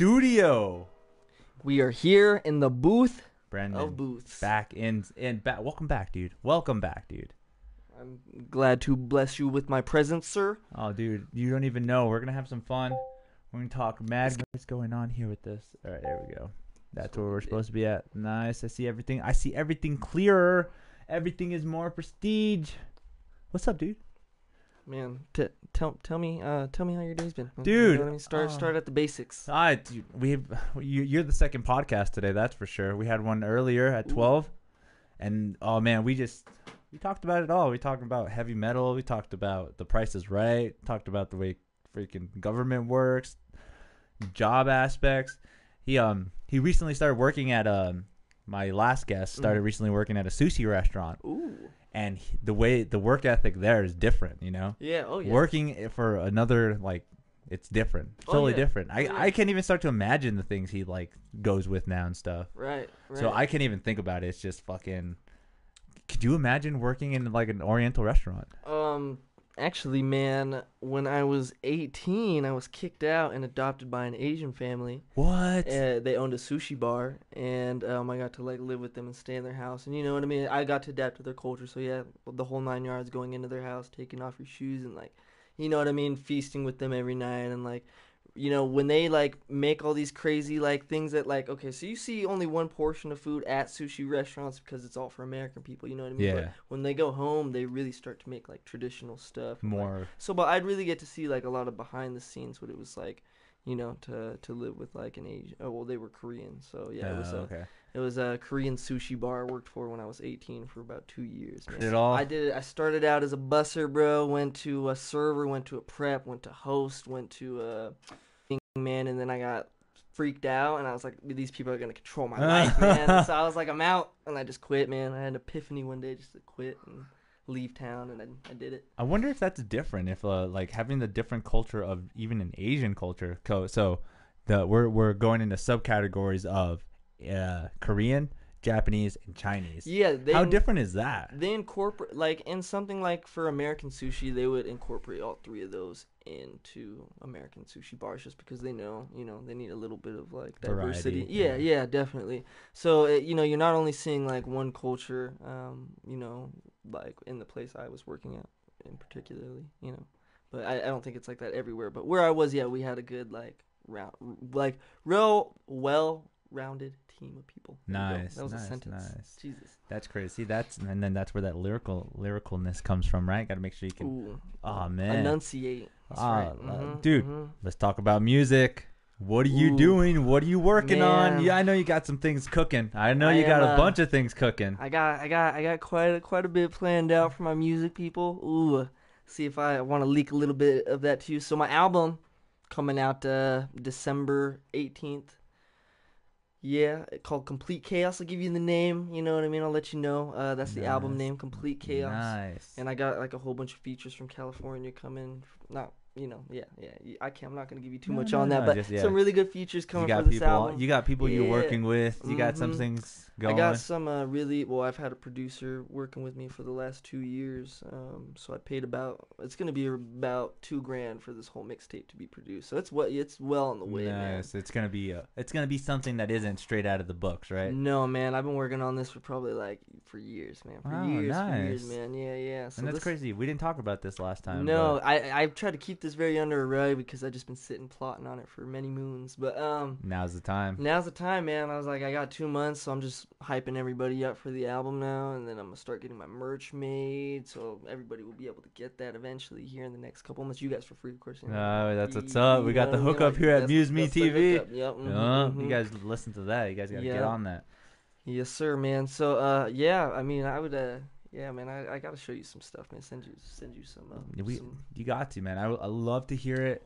studio. We are here in the booth Brandon of booths. back in in back. Welcome back, dude. Welcome back, dude. I'm glad to bless you with my presence, sir. Oh, dude, you don't even know. We're gonna have some fun. We're gonna talk mad. What's going on here with this? All right, there we go. That's where we're supposed to be at. Nice. I see everything. I see everything clearer. Everything is more prestige. What's up, dude? Man, t- tell tell me uh tell me how your day's been. You Dude, know what I mean? Start uh, start at the basics. Dude, we have, you, you're the second podcast today. That's for sure. We had one earlier at Ooh. twelve, and oh man, we just we talked about it all. We talked about heavy metal. We talked about the Price is Right. Talked about the way freaking government works, job aspects. He um he recently started working at um my last guest started Mhm. recently working at a sushi restaurant, Ooh. And he- the way the work ethic there is different. You know, Yeah, oh yeah. working for another like it's different Oh, totally yeah. different I, Oh, yeah. I can't even start to imagine the things he like goes with now and stuff Right, right. so i can't even think about it it's just fucking could you imagine working in like an oriental restaurant Um, actually, man, when I was 18, I was kicked out and adopted by an Asian family. what Uh, they owned a sushi bar, and um, I got to like live with them and stay in their house. And you know what I mean? I got to adapt to their culture. So yeah, the whole nine yards, going into their house, taking off your shoes, and like, you know what I mean, feasting with them every night, and like. You know when they like make all these crazy like things that like okay so you see only one portion of food at sushi restaurants because it's all for American people you know what I mean But yeah when they go home, they really start to make like traditional stuff. and, like- more so, but I'd really get to see like a lot of behind the scenes what it was like, you know, to to live with like an Asian. Oh well, they were Korean, so yeah, it was Oh, a okay it was a Korean sushi bar I worked for when I was 18 for about two years. man. Did it all? I did it. I started out as a busser, bro. Went to a server, went to a prep, went to host, went to a thing man, and then I got freaked out and I was like, these people are gonna control my life, man. so I was like, I'm out, and I just quit, man. I had an epiphany one day just to quit and leave town, and I, I did it. i wonder if that's different if uh, like having the different culture of even an asian culture co- so the we're we're going into subcategories of uh korean japanese and chinese Yeah, they how different is that They incorporate like in something like for American sushi, they would incorporate all three of those into American sushi bars just because they know, you know, they need a little bit of like diversity. Variety, Yeah, yeah. yeah, definitely. So it, you know, you're not only seeing like one culture, um, you know, like in the place I was working at, in particularly, you know, but I, I don't think it's like that everywhere. But where I was, yeah, we had a good like round, like real well-rounded team of people. There. Nice, That was nice, a sentence. nice. Jesus. That's crazy. See, that's and then that's where that lyrical lyricalness comes from, right? Got to make sure you can. Ooh. Aw, man. Enunciate. That's Ah, right. uh, Mhm, dude. mhm. Let's talk about music. What are you Ooh. doing? What are you working on? Yeah, I know you got some things cooking. I know I you got am, a uh, bunch of things cooking. I got, I got, I got quite, a, quite a bit planned out for my music, people. Ooh, see if I want to leak a little bit of that to you. So my album coming out uh, December eighteenth. Yeah, called Complete Chaos. I'll give you the name. You know what I mean? I'll let you know. Uh, that's the album name, Complete Chaos. Nice. And I got like a whole bunch of features from California coming. Not, you know, yeah, yeah. I can't. I'm not gonna give you too No, much no, on that, no, but just- yeah. some really good features coming for this people. album. You got people you're working with. You got some Mhm. things going. I got some uh, really well. I've had a producer working with me for the last two years, um, so I paid about. It's gonna be about two grand for this whole mixtape to be produced. So it's what it's well on the way, man. It's gonna be a, It's gonna be something that isn't straight out of the books, right? No, man, I've been working on this for probably like for years, man. For Oh, years, for years, man. Yeah, yeah. So and that's this, crazy. We didn't talk about this last time. No, I I've tried to keep this very under a rug because I've just been sitting plotting on it for many moons. But um, now's the time. Now's the time, man. I was like, I got two months, so I'm just hyping everybody up for the album now, and then I'm gonna start getting my merch made, so everybody will be able to get that eventually here in the next couple months. You guys for free, of course. you know. Oh, that's what's up. We got the what I mean? hookup here at Muse Me TV. Yep. mhm, Yeah, mhm. You guys listen to that. You guys gotta get on that. Yes, sir, man. So, uh, yeah. I mean, I would, uh, yeah, man. I, I gotta show you some stuff, man. Send you, send you some. Uh, We, some you got to, man. I, I love to hear it.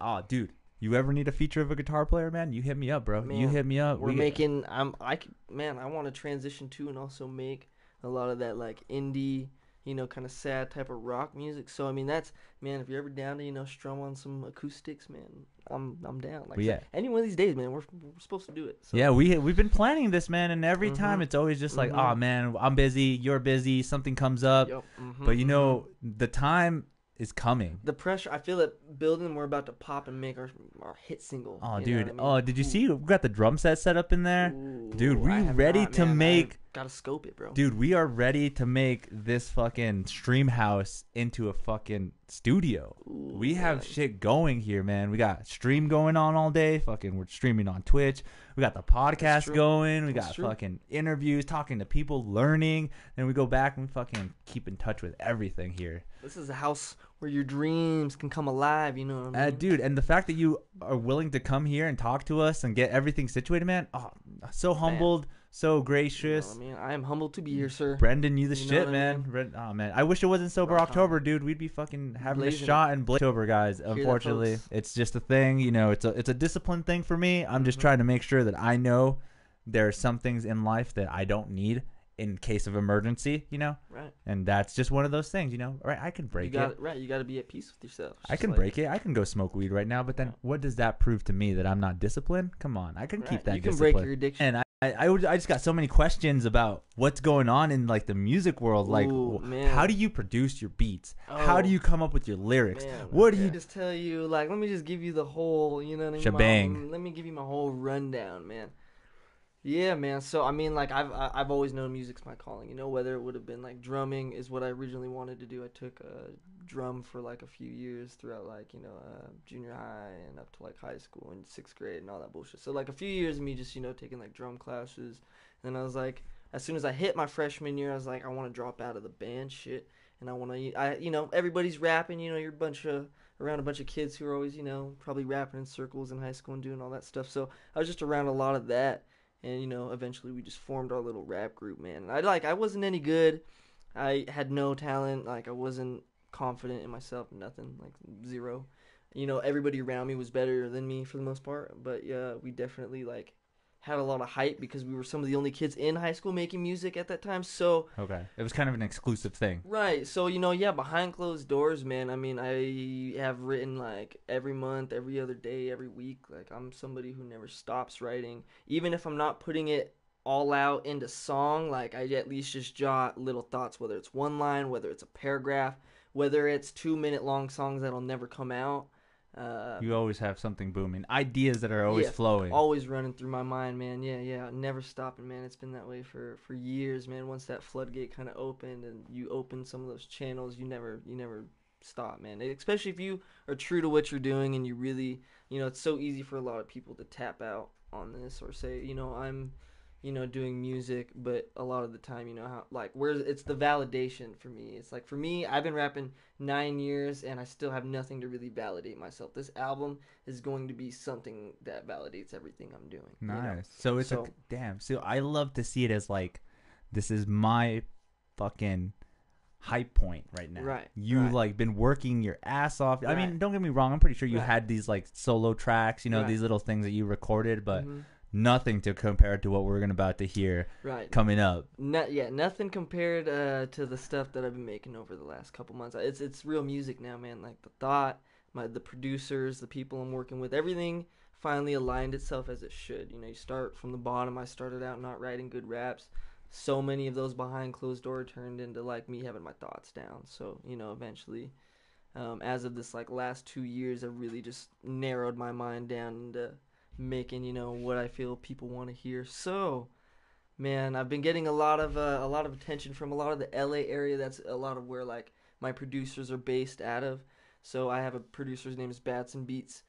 Oh, dude, you ever need a feature of a guitar player, man? You hit me up, bro. you hit me up. we're We- making i'm i man i want to transition to and also make a lot of that like indie you know kind of sad type of rock music so i mean that's man if you're ever down to you know strum on some acoustics man i'm i'm down like yeah. any one of these days man we're, we're supposed to do it so Yeah, we we've been planning this, man, and every time Mhm. it's always just like, Mhm. oh man, I'm busy, you're busy, something comes up, Yep, mhm, but you know the time is coming. The pressure, I feel it building. We're about to pop and make our our hit single. Oh, dude. I mean? Oh, did you see? We got the drum set set up in there. Dude, we ready not, to man. Make- Gotta scope it, bro. Dude, we are ready to make this fucking stream house into a fucking studio. Ooh, we have man. shit going here, man. We got stream going on all day. Fucking, we're streaming on Twitch. We got the podcast going. We That's got true. fucking interviews, talking to people, learning. Then we go back and fucking keep in touch with everything here. This is a house where your dreams can come alive. You know what I Uh, mean? dude, and the fact that you are willing to come here and talk to us and get everything situated, man. Oh, so humbled, so You know gracious. I mean, I am humbled to be here, sir. Brendan, you the You shit, what I man. mean? Bren- oh man, I wish it wasn't sober Rock. October, dude. We'd be fucking having Blazing a shot in October, guys. that, Unfortunately, it's just a thing. You know, it's a it's a discipline thing for me. I'm just Mhm. trying to make sure that I know there are some things in life that I don't need in case of emergency. You know, Right. and that's just one of those things. You know, right? I can You break got it. Right. You got to be at peace with yourself. I can break it. I can go smoke weed right now, but then Right. what does that prove to me that I'm not disciplined? Come on, I can keep that You can discipline. break your addiction. And I, I, I, would, I just got so many questions about what's going on in like the music world. Like, Ooh, how do you produce your beats? How do Oh. you come up with your lyrics? Man, what do you? just tell you? Like, let me just give you the whole, you know what I mean? Shebang. My- let me give you my whole rundown, man. Yeah, man. So I mean, like, I've I've always known music's my calling. You know, whether it would have been like drumming is what I originally wanted to do. I took a drum for like a few years throughout like you know uh, junior high and up to like high school and sixth grade and all that bullshit. So like a few years of me just you know taking like drum classes. And I was like, as soon as I hit my freshman year, I was like, I want to drop out of the band shit and I want to, I, you know, everybody's rapping. You know, you're a bunch of around a bunch of kids who are always, you know, probably rapping in circles in high school and doing all that stuff. So I was just around a lot of that, and you know, eventually we just formed our little rap group, man. I like, I wasn't any good. I had no talent. Like I wasn't confident in myself. Nothing. Like zero. You know, everybody around me was better than me for the most part. But yeah, we definitely like had a lot of hype because we were some of the only kids in high school making music at that time. So Okay, it was kind of an exclusive thing. Right. So, you know, yeah, behind closed doors, man. I mean, I have written like every month, every other day, every week. Like, I'm somebody who never stops writing. Even if I'm not putting it all out into song, like, I at least just jot little thoughts, whether it's one line, whether it's a paragraph, whether it's two minute long songs that'll never come out. Uh, You always have something booming, ideas that are always Yeah, flowing. always running through my mind, man. Yeah, yeah, never stopping, man. It's been that way for for years, man. Once that floodgate kind of opened and you open some of those channels, you never you never stop, man. Especially if you are true to what you're doing and you really, you know, it's so easy for a lot of people to tap out on this or say, you know, I'm you know, doing music, but a lot of the time, you know, how like where's it's the validation for me. It's like for me, I've been rapping nine years and I still have nothing to really validate myself. This album is going to be something that validates everything I'm doing. you know? Nice. So it's So- a damn. So I love to see it as like, this is my fucking high point right now. Right, You right. like been working your ass off. I mean, don't get me wrong. I'm pretty sure you Right. had these like solo tracks. You know, Right. these little things that you recorded, but Mhm. Nothing to compare to what we're gonna about to hear right. coming up. No, yeah, nothing compared uh, to the stuff that I've been making over the last couple months. It's it's real music now, man. Like the thought, my the producers, the people I'm working with, everything finally aligned itself as it should. You know, you start from the bottom. I started out not writing good raps. So many of those behind closed door turned into like me having my thoughts down. So you know, eventually, um, as of this like last two years, I've really just narrowed my mind down into making you know what I feel people want to hear. So man i've been getting a lot of uh, a lot of attention from a lot of the la area. That's a lot of where like my producers are based out of. So i have a producer's name is batson beats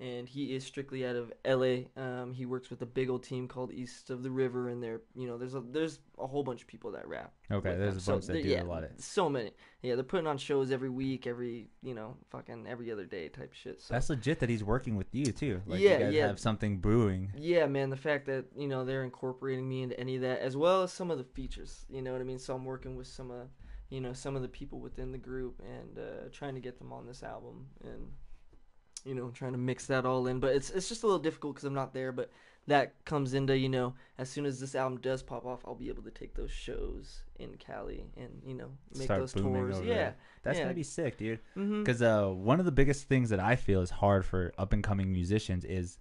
and he is strictly out of la um, he works with a big old team called east of the river and there you know there's a there's a whole bunch of people that rap Okay, there's them. a So bunch that do yeah, a lot of. so many yeah they're putting on shows every week every you know fucking every other day type shit so That's legit that he's working with you too. Like Yeah, you guys yeah. have something brewing. Yeah, man, the fact that you know they're incorporating me into any of that, as well as some of the features. You know what I mean? So I'm working with some of, you know, some of the people within the group and uh, trying to get them on this album, and you know, trying to mix that all in. But it's it's just a little difficult because I'm not there. But that comes into you know, as soon as this album does pop off, I'll be able to take those shows in Cali and you know make Start those tours. Yeah, there. That's yeah. gonna be sick, dude. mm-hmm. Because uh, one of the biggest things that I feel is hard for up and coming musicians is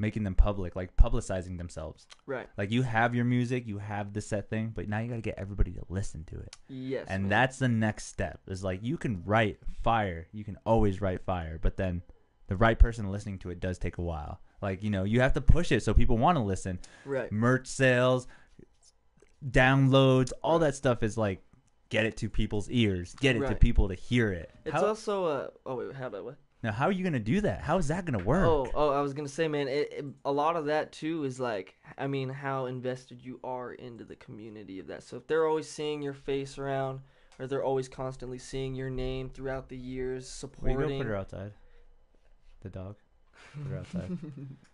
making them public, like publicizing themselves. Right. Like you have your music, you have the set thing, but now you got to get everybody to listen to it. Yes. and man. that's the next step. Is like you can write fire, you can always write fire, but then the right person listening to it does take a while. Like, you know, you have to push it so people want to listen. right. Merch sales, downloads, all that stuff is like get it to people's ears, get it to Right. people to hear it. It's How- also uh oh wait how about what? now, how are you going to do that? How is that going to work? Oh, oh, I was gonna say, man, it, it, a lot of that too is like, I mean, how invested you are into the community of that. So if they're always seeing your face around, or they're always constantly seeing your name throughout the years, supporting. go put her outside? The dog? Her outside.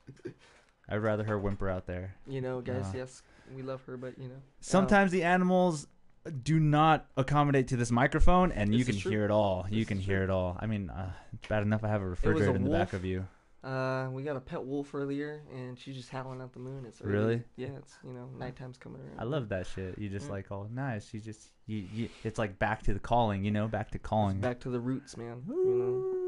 I'd rather her whimper out there. you know, guys, Uh, yes, we love her, but you know, Sometimes the animals do not accommodate to this microphone, and you This can is true. hear it all. You can hear it all. I mean, uh, it's bad enough I have a refrigerator in the back wolf. of you. uh, we got a pet wolf earlier, and she's just howling at the moon. It's Really? Yeah, it's you know, nighttime's coming around. I love that shit. You just like, oh, nice. You just, you, you, it's like back to the calling, you know, back to It's calling. back to the roots, man. You Ooh.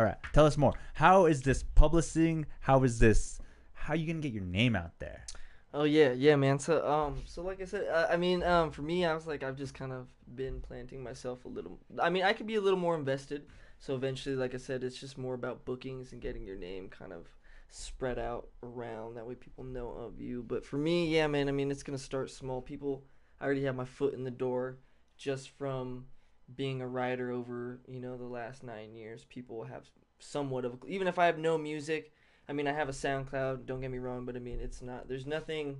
All right, tell us more. How is this publishing? How is this? How you gonna get your name out there? Oh yeah, yeah, man. So um, so like I said, uh, I mean, um, for me, I was like, I've just kind of been planting myself a little. I mean, I could be a little more invested. So eventually, like I said, it's just more about bookings and getting your name kind of spread out around. That way, people know of you. But for me, yeah, man. I mean, it's gonna start small. People, I already have my foot in the door, just from being a writer over you know the last nine years. People have somewhat of even if I have no music. I mean, I have a SoundCloud. Don't get me wrong, but I mean, it's not. There's nothing.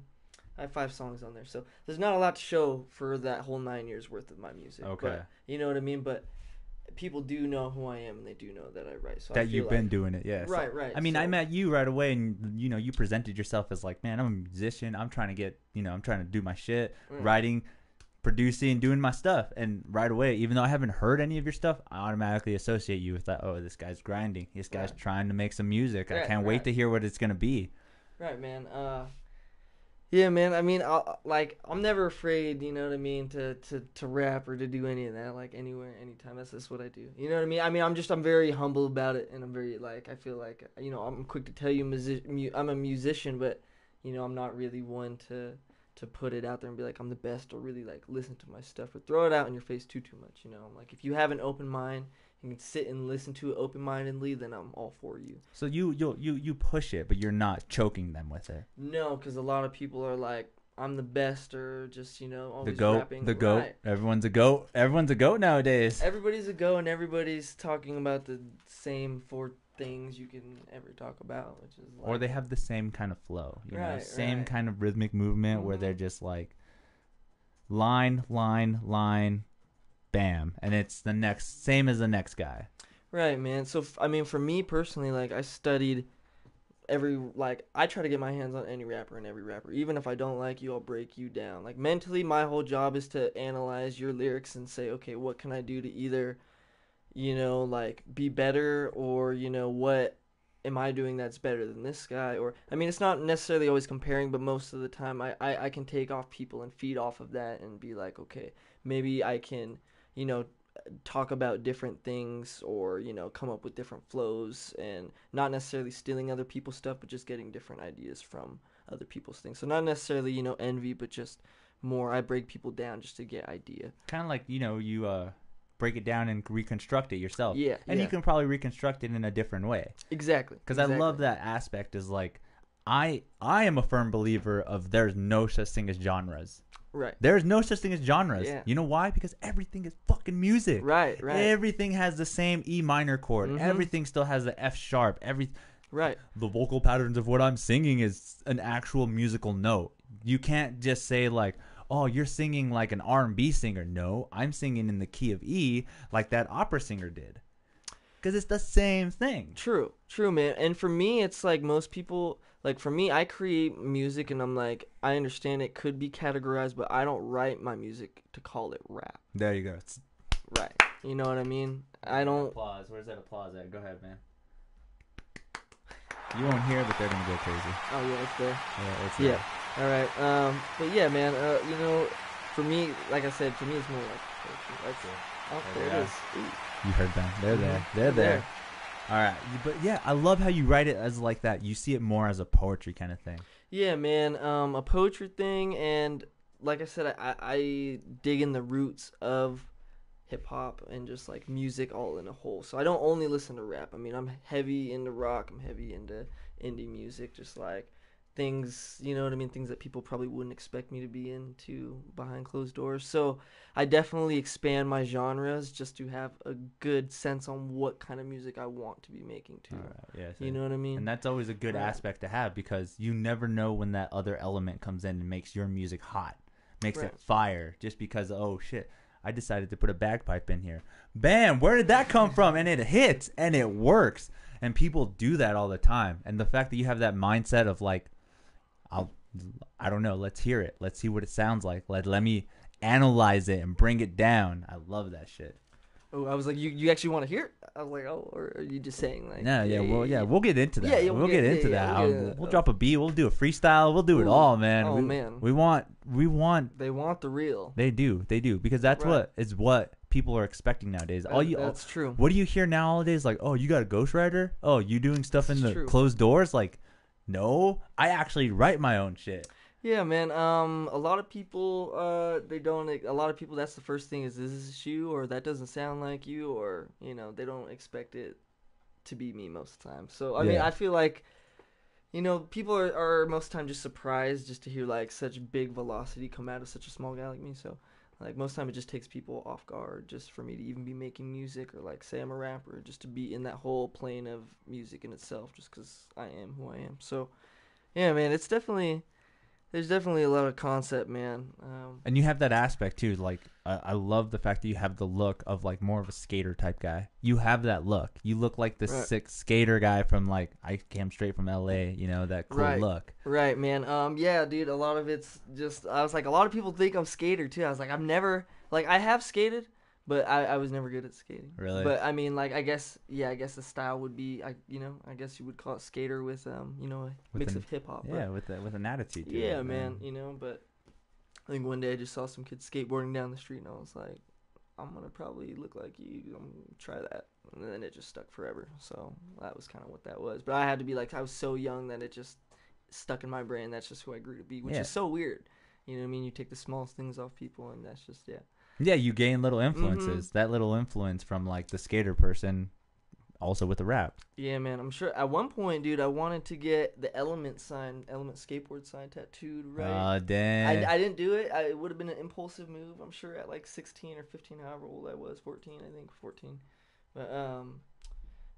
I have five songs on there, so there's not a lot to show for that whole nine years worth of my music. Okay. But, you know what I mean? But people do know who I am, and they do know that I write. So that you've like, been doing it, yes. Right, right. I mean, I met you right away, and you know, you presented yourself as like, man, I'm a musician. I'm trying to get, you know, I'm trying to do my shit, Mm. writing, producing, doing my stuff. And right away, even though I haven't heard any of your stuff, I automatically associate you with that. Oh, this guy's grinding. This guy's Right. trying to make some music. I can't wait to hear what it's gonna be. Right, man. Uh, yeah, man. I mean, I, like, I'm never afraid. You know what I mean? To, to to rap or to do any of that. Like anywhere, anytime. That's just what I do. You know what I mean? I mean, I'm just I'm very humble about it, and I'm very like I feel like you know I'm quick to tell you music, I'm a musician, but you know I'm not really one to to put it out there and be like I'm the best or really like listen to my stuff or throw it out in your face too too much. You know, I'm like if you have an open mind and can sit and listen to it open mindedly, then I'm all for you. So you you you you push it, but you're not choking them with it. No, because a lot of people are like, I'm the best, or just you know, always the goat, rapping. the goat. Right. Everyone's a goat. Everyone's a goat nowadays. Everybody's a goat and everybody's talking about the same four things you can ever talk about, which is like, or they have the same kind of flow, you know, same right. kind of rhythmic movement where Mhm. they're just like line, line, line, bam, and it's the next same as the next guy. right, man. So I mean, for me personally, like I studied every like I try to get my hands on any rapper and every rapper, even if I don't like you, I'll break you down. Like mentally, my whole job is to analyze your lyrics and say, okay, what can I do to either you know, like be better or, you know, what am I doing that's better than this guy? Or, I mean, it's not necessarily always comparing, but most of the time I, I, I can take off people and feed off of that and be like, okay, maybe I can, you know, talk about different things or, you know, come up with different flows and not necessarily stealing other people's stuff, but just getting different ideas from other people's things. So, not necessarily, you know, envy, but just more, I break people down just to get idea. Kind of like you know you uh break it down and reconstruct it yourself. Yeah. and yeah. you can probably reconstruct it in a different way. Exactly. Because I love that aspect. Is like. I I am a firm believer of there's no such thing as genres. Right. There's no such thing as genres. Yeah. You know why? Because everything is fucking music. Right, right, Everything has the same E minor chord. Mhm. Everything still has the F sharp. Every right. the vocal patterns of what I'm singing is an actual musical note. You can't just say like, "Oh, you're singing like an R&B singer." No, I'm singing in the key of E like that opera singer did. Cuz it's the same thing. True, true, man. And for me, it's like most people, like for me, I create music and I'm like, I understand it could be categorized, but I don't write my music to call it rap. There you go. It's Right. You know what I mean? I don't. applause. Where's that applause at? Go ahead, man. You won't hear, but they're gonna go crazy. Oh, yeah, it's there. Yeah, it's Yeah. All right. Um, but yeah, man, uh, you know, for me, like I said, for me, it's more like, poetry. That's, oh, There it is. Ooh. You heard them. They're there. Mhm. They're there. All right, but yeah, I love how you write it as like that. You see it more as a poetry kind of thing. Yeah, man. Um, a poetry thing, and like I said, I, I dig in the roots of hip hop and just like music all in a whole. So I don't only listen to rap. I mean, I'm heavy into rock. I'm heavy into indie music. Just like things, you know what I mean? Things that people probably wouldn't expect me to be into behind closed doors. So I definitely expand my genres just to have a good sense on what kind of music I want to be making too. Right, yeah, so- You know what I mean? and that's always a good Right. aspect to have because you never know when that other element comes in and makes your music hot, makes Right. it fire. Just because oh shit, I decided to put a bagpipe in here. Bam! Where did that come from? And it hits and it works. And people do that all the time. And the fact that you have that mindset of like, I'll, I don't know. Let's hear it. Let's see what it sounds like. Let let me analyze it and bring it down. I love that shit. oh, I was like, you, you actually want to hear it? I was like, oh, or are you just saying like? No, yeah, well, yeah, we'll get into that. Yeah, yeah, we'll, we'll get, get- into yeah, that. yeah, we'll I'll- get into we'll drop a beat. We'll do a freestyle. We'll do it all, man. Oh, we, man. we want, we want. They want the real. They do, they do, because that's Right. what is what people are expecting nowadays. all you, that's true. what do you hear nowadays? Like, oh, you got a ghostwriter? Oh, you doing stuff in the true. closed doors? Like, no, I actually write my own shit. Yeah, man. Um, a lot of people, uh, they don't. A lot of people, that's the first thing is, this is this you or that doesn't sound like you, or you know, they don't expect it to be me most of the time. So I mean, I feel like, you know, people are, are most of the time just surprised just to hear like such big velocity come out of such a small guy like me. So. Like most time, it just takes people off guard just for me to even be making music or like say I'm a rapper, just to be in that whole plane of music in itself, just because I am who I am. So, yeah, man, it's definitely there's definitely a lot of concept, man. Um, And you have that aspect too. Like, I I love the fact that you have the look of like more of a skater type guy. You have that look. You look like the Right. sick skater guy from like I came straight from L.A. You know that cool Right. look. right, man. Um, yeah, dude. A lot of it's just I was like, a lot of people think I'm skater too. I was like, I've never like I have skated, but I, I was never good at skating. Really? But I mean, like I guess yeah, I guess the style would be I you know I guess you would call it skater with um you know a With mix an- of hip hop. Yeah, with a, with an attitude. To Yeah, it, man. You know, but I think one day I just saw some kids skateboarding down the street, and I was like, I'm gonna probably look like you. I'm gonna try that, and then it just stuck forever. So that was kind of what that was. But I had to be like, I was so young that it just stuck in my brain. That's just who I grew to be, which Yeah. is so weird. You know what I mean? You take the smallest things off people, and that's just yeah. Yeah, you gain little Mm-hmm. influences. That little influence from like the skater person, also with the rap. Yeah, man. I'm sure at one point, dude, I wanted to get the Element sign, Element skateboard sign tattooed. Right. Uh, damn. I, I didn't do it. I, it would have been an impulsive move, I'm sure, at like 16 or 15, however old I was. 14, I think, 14. But, um,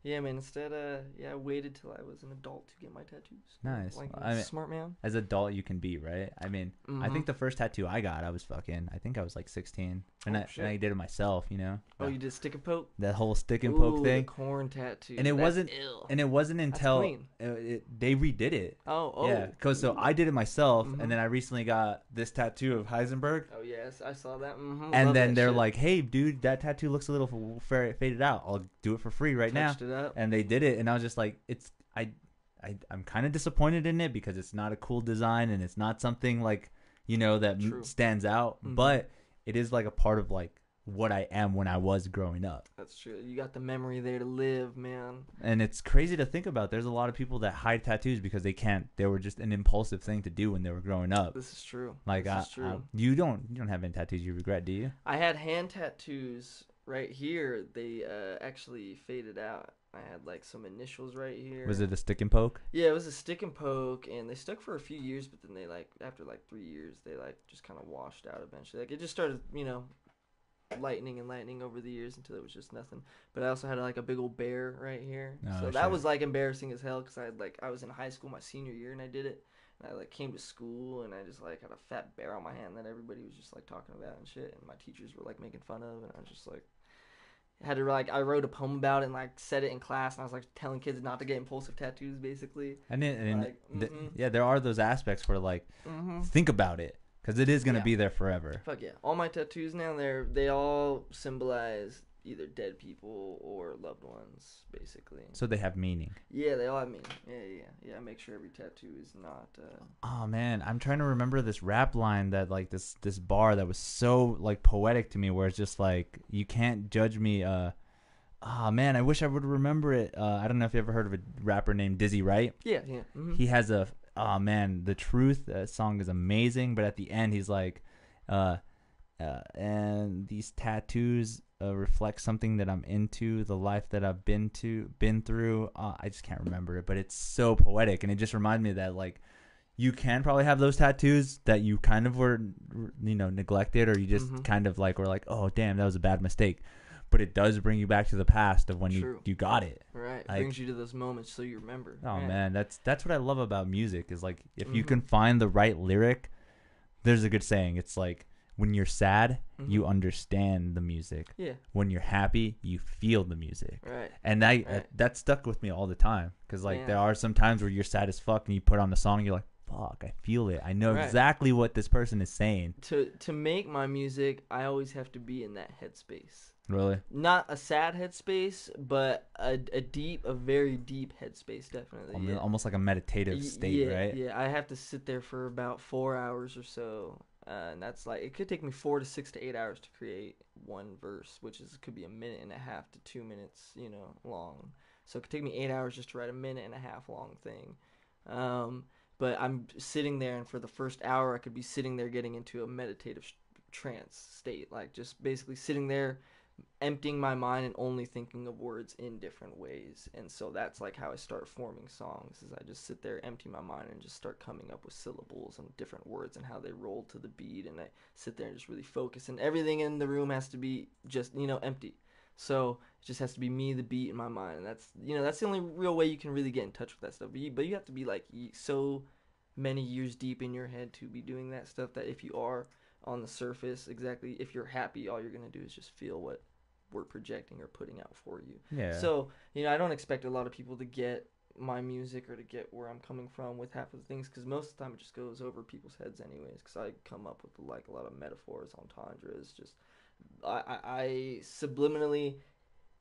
yeah, man, instead, uh, yeah, I waited till I was an adult to get my tattoos. Nice. Like, I mean- smart man. As adult, you can be right. I mean, I Mhm. think the first tattoo I got, I was fucking. I think I was like 16, and, Oh, I, and I did it myself. You know. Oh, you did stick and poke? that whole stick and poke thing. Corn tattoo. And it That's wasn't- Ill. And it wasn't until it, it, they redid it. Oh, oh. Yeah, because so I did it myself, Mhm. and then I recently got this tattoo of Heisenberg. Oh, yes, I saw that. Mm-hmm. and then they're like, "Hey, dude, that tattoo looks a little f- fa- faded out. I'll do it for free right now." Touched it up. And they did it, and I was just like, "It's I, I I'm kind of disappointed in it because it's not a cool design and it's not something like you know that True. stands out, Mhm. but it is like a part of like what I am when I was growing up." That's true. You got the memory there to live, man. And it's crazy to think about. There's a lot of people that hide tattoos because they can't. They were just an impulsive thing to do when they were growing up. This is true. Like this I, is true. I- you don't you don't have any tattoos you regret, do you? I had hand tattoos right here. They uh, actually faded out. I had like some initials right here. Was it a stick and poke? Yeah, it was a stick and poke, and they stuck for a few years, but then they like after like three years, they like just kind of washed out eventually. Like it just started, you know, lightening and lightening over the years until it was just nothing. But I also had like a big old bear right here, Oh, so that was like embarrassing as hell because I had like I was in high school my senior year and I did it. And I like came to school and I just like had a fat bear on my hand that everybody was just like talking about and shit, and my teachers were like making fun of, and I was just like had to like I wrote a poem about it and like said it in class, and I was like telling kids not to get impulsive tattoos, basically. And, it, and Like, th- mhm. yeah, there are those aspects where like Mm-hmm. think about it because it is gonna Yeah. be there forever. Fuck yeah! All my tattoos now they're they all symbolize either dead people or loved ones, basically. So they have meaning. Yeah, they all have meaning. Yeah, yeah, yeah. make sure every tattoo is not. Uh, Oh man, I'm trying to remember this rap line that like this this bar that was so like poetic to me, where it's just like you can't judge me. Uh, oh man, I wish I would remember it. Uh, I don't know if you ever heard of a rapper named Dizzy Wright. Yeah, yeah. mhm. He has a oh man, the truth that song is amazing, but at the end he's like, uh, uh, and these tattoos uh, reflect something that I'm into, the life that I've been to, been through. Uh, I just can't remember it, but it's so poetic, and it just reminds me that like. You can probably have those tattoos that you kind of were, you know, neglected, or you just Mhm. kind of like were like, "Oh, damn, that was a bad mistake." But it does bring you back to the past of when you True. you got it. right. like- Brings you to those moments so you remember. Oh right. man, that's that's what I love about music is like if you Mhm. can find the right lyric, there's a good saying. It's like when you're sad, you Mhm. understand the music. Yeah, When you're happy, you feel the music. right. And that Right. that stuck with me all the time cuz like Yeah. there are some times where you're sad as fuck and you put on the song and you're like, "Fuck, I feel it. I know Right. exactly what this person is saying." To to make my music, I always have to be in that headspace. Really? Not a sad headspace, but a, a deep, a very deep headspace, definitely. Almo- yeah. Almost like a meditative state, yeah, right? Yeah, I have to sit there for about four hours or so, uh, and that's like it could take me four to six to eight hours to create one verse, which is could be a minute and a half to two minutes, you know, long. So it could take me eight hours just to write a minute and a half long thing. Um, but I'm sitting there, and for the first hour, I could be sitting there getting into a meditative sh- trance state, like just basically sitting there emptying my mind and only thinking of words in different ways. And so that's like how I start forming songs is I just sit there, empty my mind and just start coming up with syllables and different words and how they roll to the beat and I sit there and just really focus and everything in the room has to be just, you know, empty. So it just has to be me, the beat, in my mind, and that's you know that's the only real way you can really get in touch with that stuff. But you, but you have to be like so many years deep in your head to be doing that stuff that if you are on the surface, exactly if you're happy, all you're gonna do is just feel what we're projecting or putting out for you. Yeah. So, you know, I don't expect a lot of people to get my music or to get where I'm coming from with half of the things because most of the time it just goes over people's heads, anyways. Because I come up with like a lot of metaphors, entendres, just I, I, I subliminally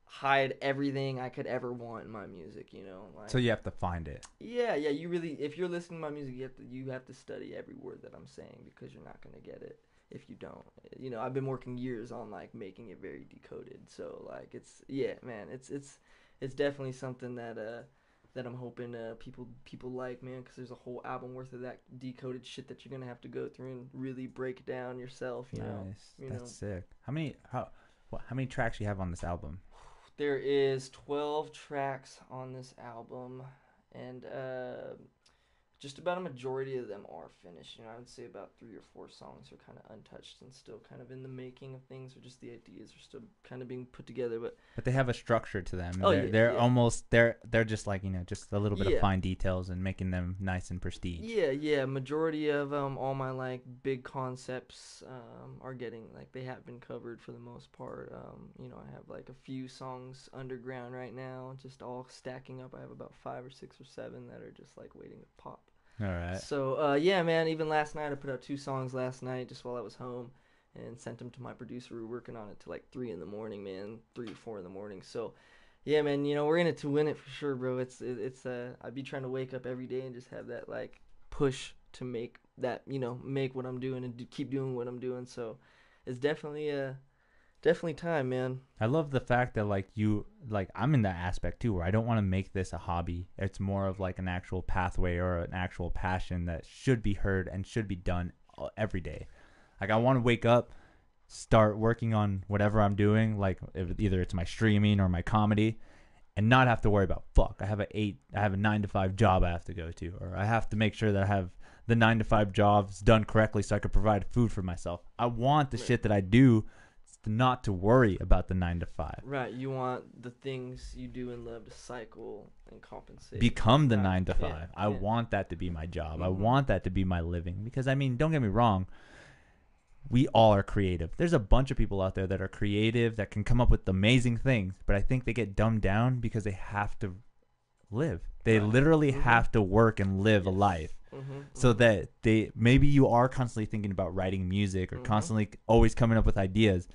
hide everything I could ever want in my music. You know, like so you have to find it. yeah, yeah. You really, if you're listening to my music, you have to you have to study every word that I'm saying because you're not gonna get it if you don't. You know, I've been working years on like making it very decoded. So like it's yeah, man. It's it's it's definitely something that uh that I'm hoping uh people people like, man, because there's a whole album worth of that decoded shit that you're gonna have to go through and really break down yourself. You know, nice. you That's know. sick. How many how what, how many tracks you have on this album? There is 12 tracks on this album, and uh, just about a majority of them are finished. You know, I would say about three or four songs are kind of untouched and still kind of in the making of things, or just the ideas are still kind of being put together. But But they have a structure to them. Oh, they're yeah, they're yeah. almost they're they're just like you know just a little bit Yeah. of fine details and making them nice and prestige. yeah, yeah, majority of um, all my like big concepts um, are getting like they have been covered for the most part. Um, you know, I have like a few songs underground right now, just all stacking up. I have about five or six or seven that are just like waiting to pop. All right. So uh, yeah, man. Even last night, I put out two songs last night just while I was home, and sent them to my producer. We were working on it till like three in the morning, man. Three or four in the morning. So yeah, man. You know we're in it to win it for sure, bro. It's it, it's uh I'd be trying to wake up every day and just have that like push to make that you know make what I'm doing and do, keep doing what I'm doing. So it's definitely uh definitely time, man. I love the fact that like you like I'm in that aspect too where I don't want to make this a hobby. It's more of like an actual pathway or an actual passion that should be heard and should be done uh, every day. Like I want to wake up, start working on whatever I'm doing, like if, either it's my streaming or my comedy, and not have to worry about fuck. I have a eight, I have a nine to five job I have to go to, or I have to make sure that I have the nine to five jobs done correctly so I could provide food for myself. I want the Right. shit that I do not to worry about the nine to five. Right. You want the things you do and love to cycle and compensate. Become the nine to yeah, five. I yeah. want that to be my job. I Mhm. want that to be my living. Because I mean, don't get me wrong. We all are creative. There's a bunch of people out there that are creative that can come up with amazing things, but I think they get dumbed down because they have to live. They Right. literally Mhm. have to work and live a Yes. life. hmm so that they maybe you are constantly thinking about writing music or Mhm. constantly always coming up with ideas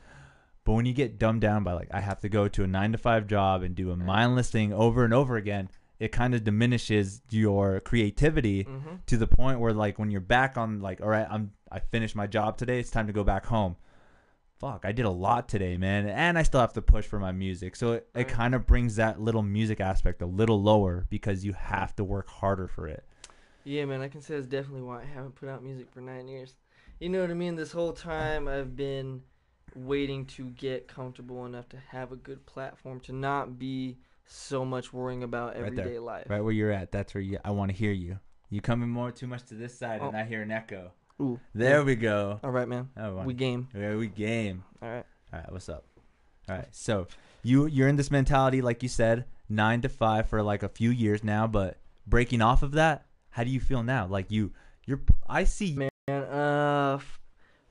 but when you get dumbed down by like i have to go to a nine to five job and do a mindless thing over and over again it kind of diminishes your creativity hmm to the point where like when you're back on like all right i'm i finished my job today it's time to go back home fuck, I did a lot today, man, and I still have to push for my music. So it, it kind of brings that little music aspect a little lower because you have to work harder for it. Yeah, man, I can say that's definitely why I haven't put out music for nine years. You know what I mean? This whole time I've been waiting to get comfortable enough to have a good platform to not be so much worrying about Right everyday life. Right where you're at, that's where you, I want to hear you. You coming more too much to this side, and Oh. I hear an echo. Ooh. There we go. All right, man. Oh, We game. yeah, we game. All right. All right, what's up? All right, so you you're in this mentality, like you said, nine to five for like a few years now, but breaking off of that, how do you feel now? Like you, you're. I see. Man, uh,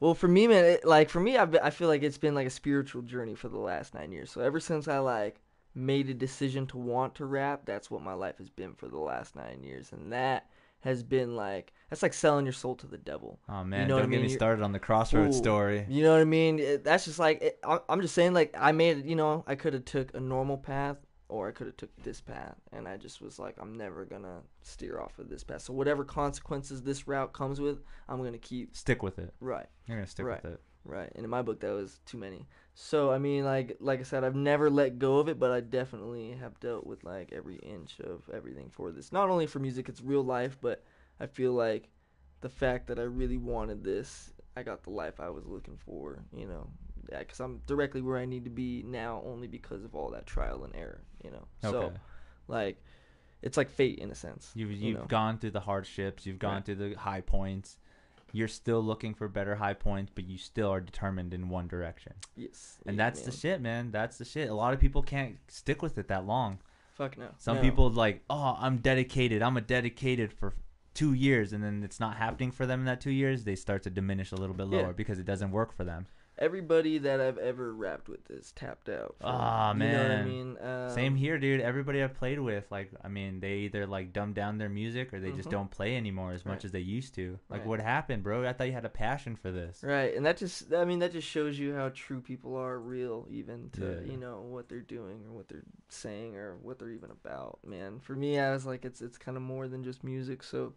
well, for me, man, it, like for me, I've been, I feel like it's been like a spiritual journey for the last nine years. So ever since I like made a decision to want to rap, that's what my life has been for the last nine years, and that has been like that's like selling your soul to the devil. Oh man, know don't I get mean? me You're- started on the crossroads Ooh. story. You know what I mean? It, that's just like it, I, I'm just saying. Like I made, you know, I could have took a normal path, or I could have took this path, and I just was like, I'm never gonna steer off of this path. So whatever consequences this route comes with, I'm gonna keep Stick with it. right. You're gonna stick Right. with it. Right. And in my book that was too many. So I mean like like I said, I've never let go of it, but I definitely have dealt with like every inch of everything for this. Not only for music, it's real life, but I feel like the fact that I really wanted this, I got the life I was looking for, you know. Yeah, cuz I'm directly where I need to be now only because of all that trial and error, you know. So like it's like fate in a sense. You've you you've know. gone through the hardships. You've gone Right. through the high points. You're still looking for better high points, but you still are determined in one direction. Yes. And yeah, that's the shit, man. That's the shit. A lot of people can't stick with it that long. Fuck no. Some No. people like, oh, I'm dedicated. I'm a dedicated for two years, and then it's not happening for them in that two years. They start to diminish a little bit Yeah. lower because it doesn't work for them. Everybody that I've ever rapped with is tapped out. for- Aw, you know what I man. mean? Um, Same here, dude. Everybody I've played with, like, I mean, they either like dumb down their music or they just Mhm. don't play anymore as much as they used to. Like, Right. what happened, bro? I thought you had a passion for this. Right, and that just I mean that just shows you how true people are real even to Yeah. you know what they're doing or what they're saying or what they're even about, man. For me I was like it's it's kind of more than just music, so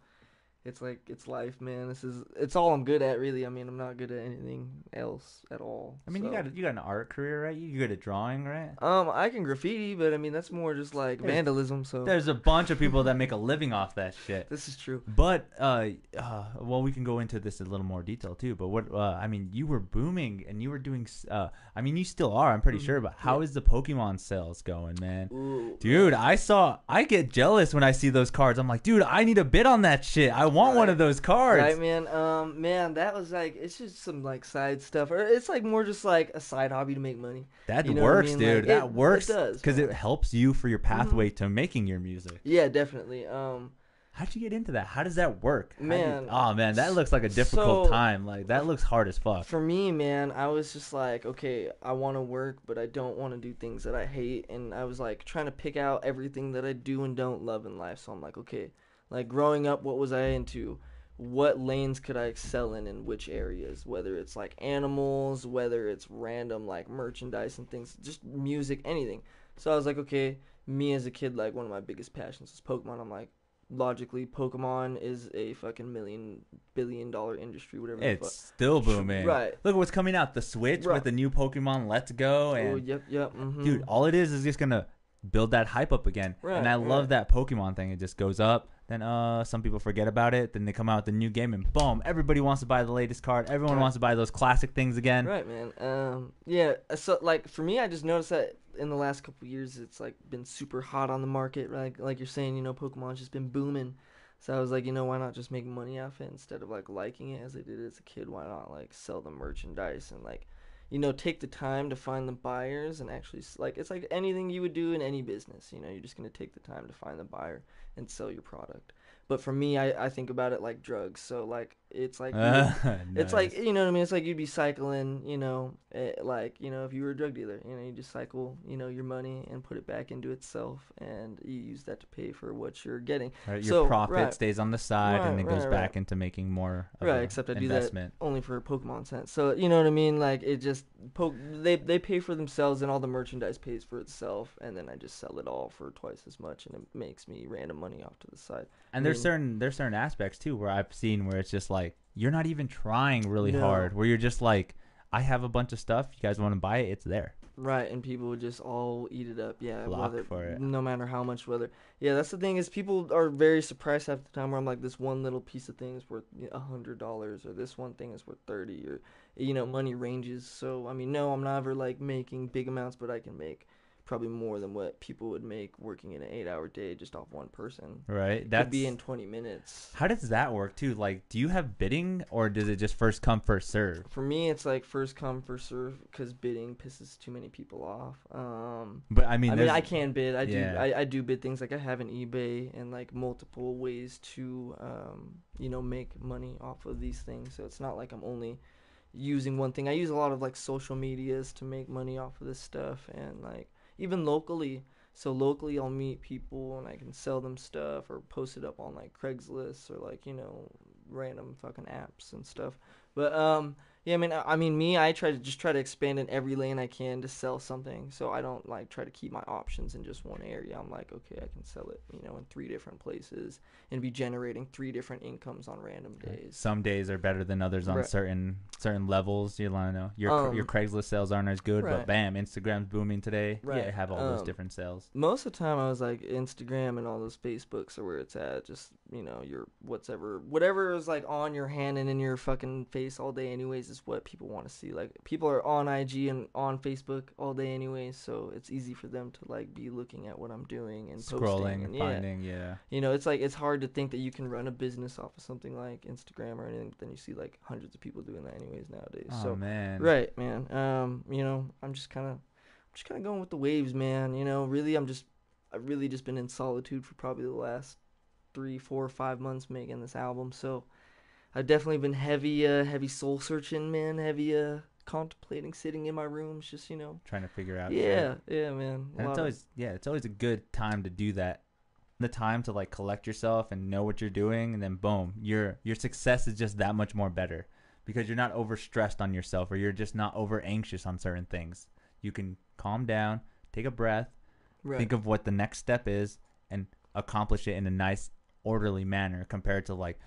it's like it's life, man. This is it's all I'm good at really. I mean, I'm not good at anything else at all. I mean, you got you got an art career, right? You good at drawing, right? Um, I can graffiti, but I mean that's more just like There's- vandalism. So There's a bunch of people that make a living off that shit. this is true. But uh, uh, well, we can go into this in a little more detail too. But what uh, I mean, you were booming and you were doing. Uh, I mean, you still are. I'm pretty Mhm. sure. But how is Yeah. the Pokemon sales going, man? Ooh, Dude, I saw. I get jealous when I see those cards. I'm like, dude, I need a bid on that shit. I want one of those cards. Right, man. Um, man, that was like it's just some like side stuff, or it's like more just like a side hobby to make money. That You know what I works, mean? dude. Like, that it- works it does, because it helps you for your pathway to making your music. Yeah, definitely. Um, How'd you get into that? How does that work? How do you- Man, oh man, that looks like a difficult so- time. Like that looks hard as fuck. for me, man, I was just like, okay, I want to work, but I don't want to do things that I hate, and I was like trying to pick out everything that I do and don't love in life. So I'm like, okay, like growing up, what was I into? What lanes could I excel in in which areas? Whether it's like animals, whether it's random like merchandise and things, just music, anything. So I was like, okay, me as a kid, like one of my biggest passions is Pokemon. I'm like, logically, Pokemon is a fucking million billion dollar industry, whatever. the It's fuck. still booming. Right. Look at what's coming out. The Switch Right. with the new Pokemon Let's Go Oh, and yep, yep. mhm. dude, all it is is just gonna build that hype up again. Right, and I love right. that Pokemon thing. It just goes up. Then uh some people forget about it. Then they come out with the new game and boom, everybody wants to buy the latest card. Everyone Right. wants to buy those classic things again. Right, man. Um, yeah. So, like, for me, I just noticed that in the last couple years, it's like been super hot on the market. Like, like you're saying, you know, Pokemon's just been booming. So I was like, you know, why not just make money off it instead of like liking it as I did as a kid? Why not like sell the merchandise and like, you know, take the time to find the buyers and actually like it's like anything you would do in any business. You know, you're just gonna take the time to find the buyer and sell your product. But for me, I, I think about it like drugs. So like it's like you would- it's like you know what I mean. It's like you'd be cycling, you know, eh, like you know if you were a drug dealer, you know, you just cycle, you know, your money and put it back into itself, and you use that to pay for what you're getting. Right, your so, profit right. stays on the side and Right, it goes right, back into making more of Right, except I do that. Only for Pokemon sense. So you know what I mean. Like it just po- they they pay for themselves, and all the merchandise pays for itself, and then I just sell it all for twice as much, and it makes me random money off to the side. And I there's mean- certain there's certain aspects too where I've seen where it's just like you're not even trying really No. hard. Where you're just like, I have a bunch of stuff. You guys want to buy it? It's there. Right, and people would just all eat it up. Yeah, Flock whether, for it. no matter how much weather. Yeah, that's the thing is people are very surprised half the time where I'm like, this one little piece of thing is worth a hundred dollars, or this one thing is worth thirty, or you know, money ranges. So I mean, no, I'm never like making big amounts, but I can make probably more than what people would make working in an eight-hour day just off one person. Right. Could That's be in 20 minutes. how does that work too? Like, do you have bidding or does it just first come first serve? For me, it's like first come first serve because bidding pisses too many people off. Um, But I mean, I mean, I can bid. I do. I, I do bid things like I have an eBay and like multiple ways to, um, you know, make money off of these things. So it's not like I'm only using one thing. I use a lot of like social medias to make money off of this stuff, and like even locally. So locally, I'll meet people and I can sell them stuff or post it up on like Craigslist or like you know random fucking apps and stuff. But um, yeah, I mean, I mean, me, I try to just try to expand in every lane I can to sell something. So I don't like try to keep my options in just one area. I'm like, okay, I can sell it, you know, in three different places and be generating three different incomes on random days. some days are better than others on Right. certain certain levels. You know your Um, your Craigslist sales aren't as good, right. but bam, Instagram's booming today. Yeah, Right. have all those Um, different sales. Most of the time, I was like Instagram and all those Facebooks are where it's at. Just you know, your whatever, whatever is like on your hand and in your fucking face all day. Anyways, is what people want to see. Like people are on IG and on Facebook all day, anyway, So it's easy for them to like be looking at what I'm doing and posting. Scrolling and yeah. finding, yeah. You know, it's like it's hard to think that you can run a business off of something like Instagram or anything, but then you see like hundreds of people doing that anyways nowadays. Oh so man, right, man. Um, you know, I'm just kind of I'm just kind of going with the waves, man. You know, really I'm just I've really just been in solitude for probably the last three, four, five months making this album. So I've definitely been heavy uh heavy soul searching, man, heavy uh contemplating sitting in my rooms just, you know. trying to figure out. shit. Yeah, yeah, man. And it's of- always yeah, it's always a good time to do that. The time to like collect yourself and know what you're doing, and then boom, your your success is just that much more better because you're not overstressed on yourself or you're just not over anxious on certain things. You can calm down, take a breath, right. think of what the next step is, and accomplish it in a nice, orderly manner compared to like.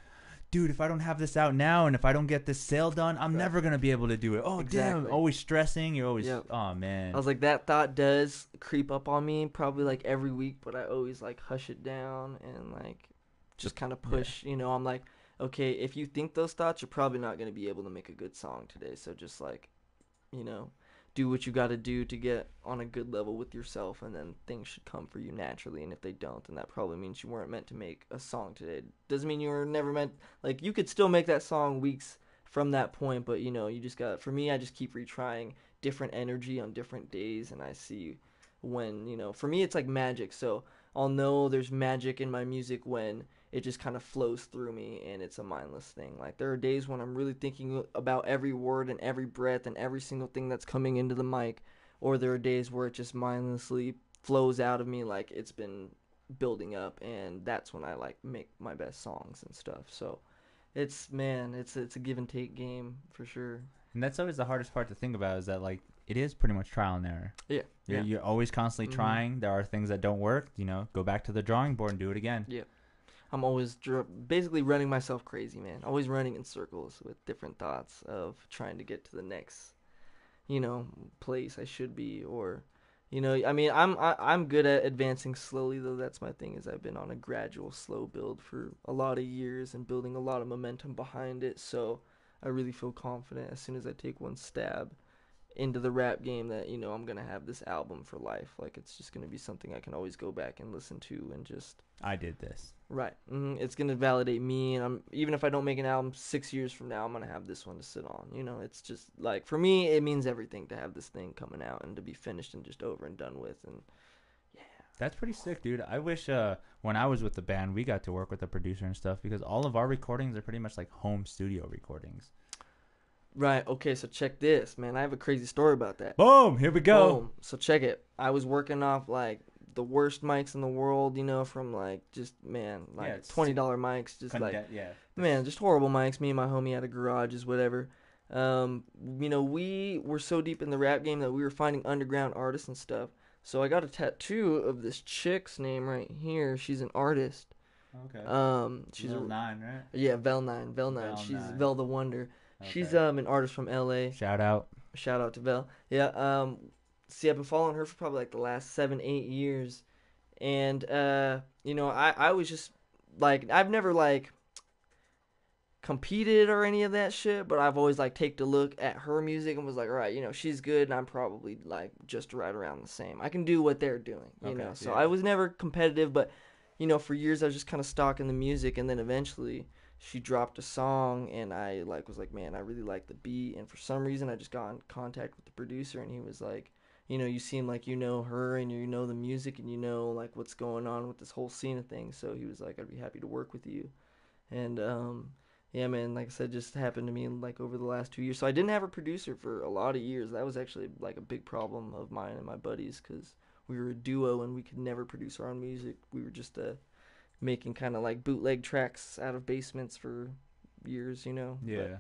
Dude, if I don't have this out now and if I don't get this sale done, I'm Right. never gonna be able to do it. Oh damn, always stressing. You're always Yep. oh man. I was like, that thought does creep up on me probably like every week, but I always like hush it down and like just kind of yeah. push. You know, I'm like, okay, if you think those thoughts, you're probably not to be able to make a good song today. So just like, you know, do what you got to do to get on a good level with yourself, and then things should come for you naturally. And if they don't, then that probably means you weren't meant to make a song today. Doesn't mean you were never meant. Like you could still make that song weeks from that point, but you know, you just got. For me, I just keep retrying different energy on different days, and I see when you know. For me, it's like magic. So I'll know there's magic in my music when it just kind of flows through me and it's a mindless thing. Like there are days when I'm really thinking about every word and every breath and every single thing that's coming into the mic, or there are days where it just mindlessly flows out of me like it's been building up and that's when I like make my best songs and stuff. So it's man, it's it's a give and take game for sure. And that's always the hardest part to think about is that like it is pretty much trial and error. Yeah, You're, yeah. you're always constantly Mhm. trying. There are things that don't work. You know, go back to the drawing board and do it again. I'm always dr- basically running myself crazy, man. Always running in circles with different thoughts of trying to get to the next, you know, place I should be, or, you know, I mean, I'm I, I'm good at advancing slowly though. That's my thing is I've been on a gradual, slow build for a lot of years and building a lot of momentum behind it. So I really feel confident as soon as I take one stab into the rap game that you know I'm gonna have this album for life. Like it's just gonna be something I can always go back and listen to and just I did this. Right. hmm It's gonna validate me, and I'm even if I don't make an album six years from now, I'm gonna have this one to sit on. You know, it's just like for me, it means everything to have this thing coming out and to be finished and just over and done with. And yeah, That's pretty sick, dude. I wish uh, when I was with the band, we got to work with a producer and stuff because all of our recordings are pretty much like home studio recordings. right, okay, so check this, man. I have a crazy story about that. Boom! Here we go. Boom. So check it. I was working off like the worst mics in the world, you know, from like just man, like it's- twenty dollar mics, just like yeah. man, just horrible mics. Me and my homie had a garage, is whatever. Um, you know, we were so deep in the rap game that we were finding underground artists and stuff. So I got a tattoo of this chick's name right here. She's an artist. Okay. Um, she's Lil a, nine, right? yeah, Vel Nine, Vel Nine. Vel She's Nine. Vel the Wonder. Okay. She's um an artist from LA. Shout out. Shout out to Vel. Yeah. Um. See, I've been following her for probably like the last seven, eight years, and uh, you know, I I was just like I've never like competed or any of that shit, but I've always like taken a look at her music and was like, all right, you know, she's good, and I'm probably like just right around the same. I can do what they're doing, you Okay, know. So yeah. I was never competitive, but you know, for years I was just kind of stalking the music, and then eventually she dropped a song, and I like was like, man, I really like the beat, and for some reason I just got in contact with the producer, and he was like. You know, you seem like you know her and you know the music and you know like what's going on with this whole scene of things. So he was like, "I'd be happy to work with you," and um, yeah, man, like I said, just happened to me like over the last two years. So I didn't have a producer for a lot of years. That was actually like a big problem of mine and my buddies because we were a duo and we could never produce our own music. We were just uh, making kind of like bootleg tracks out of basements for years, you know. But- Yeah.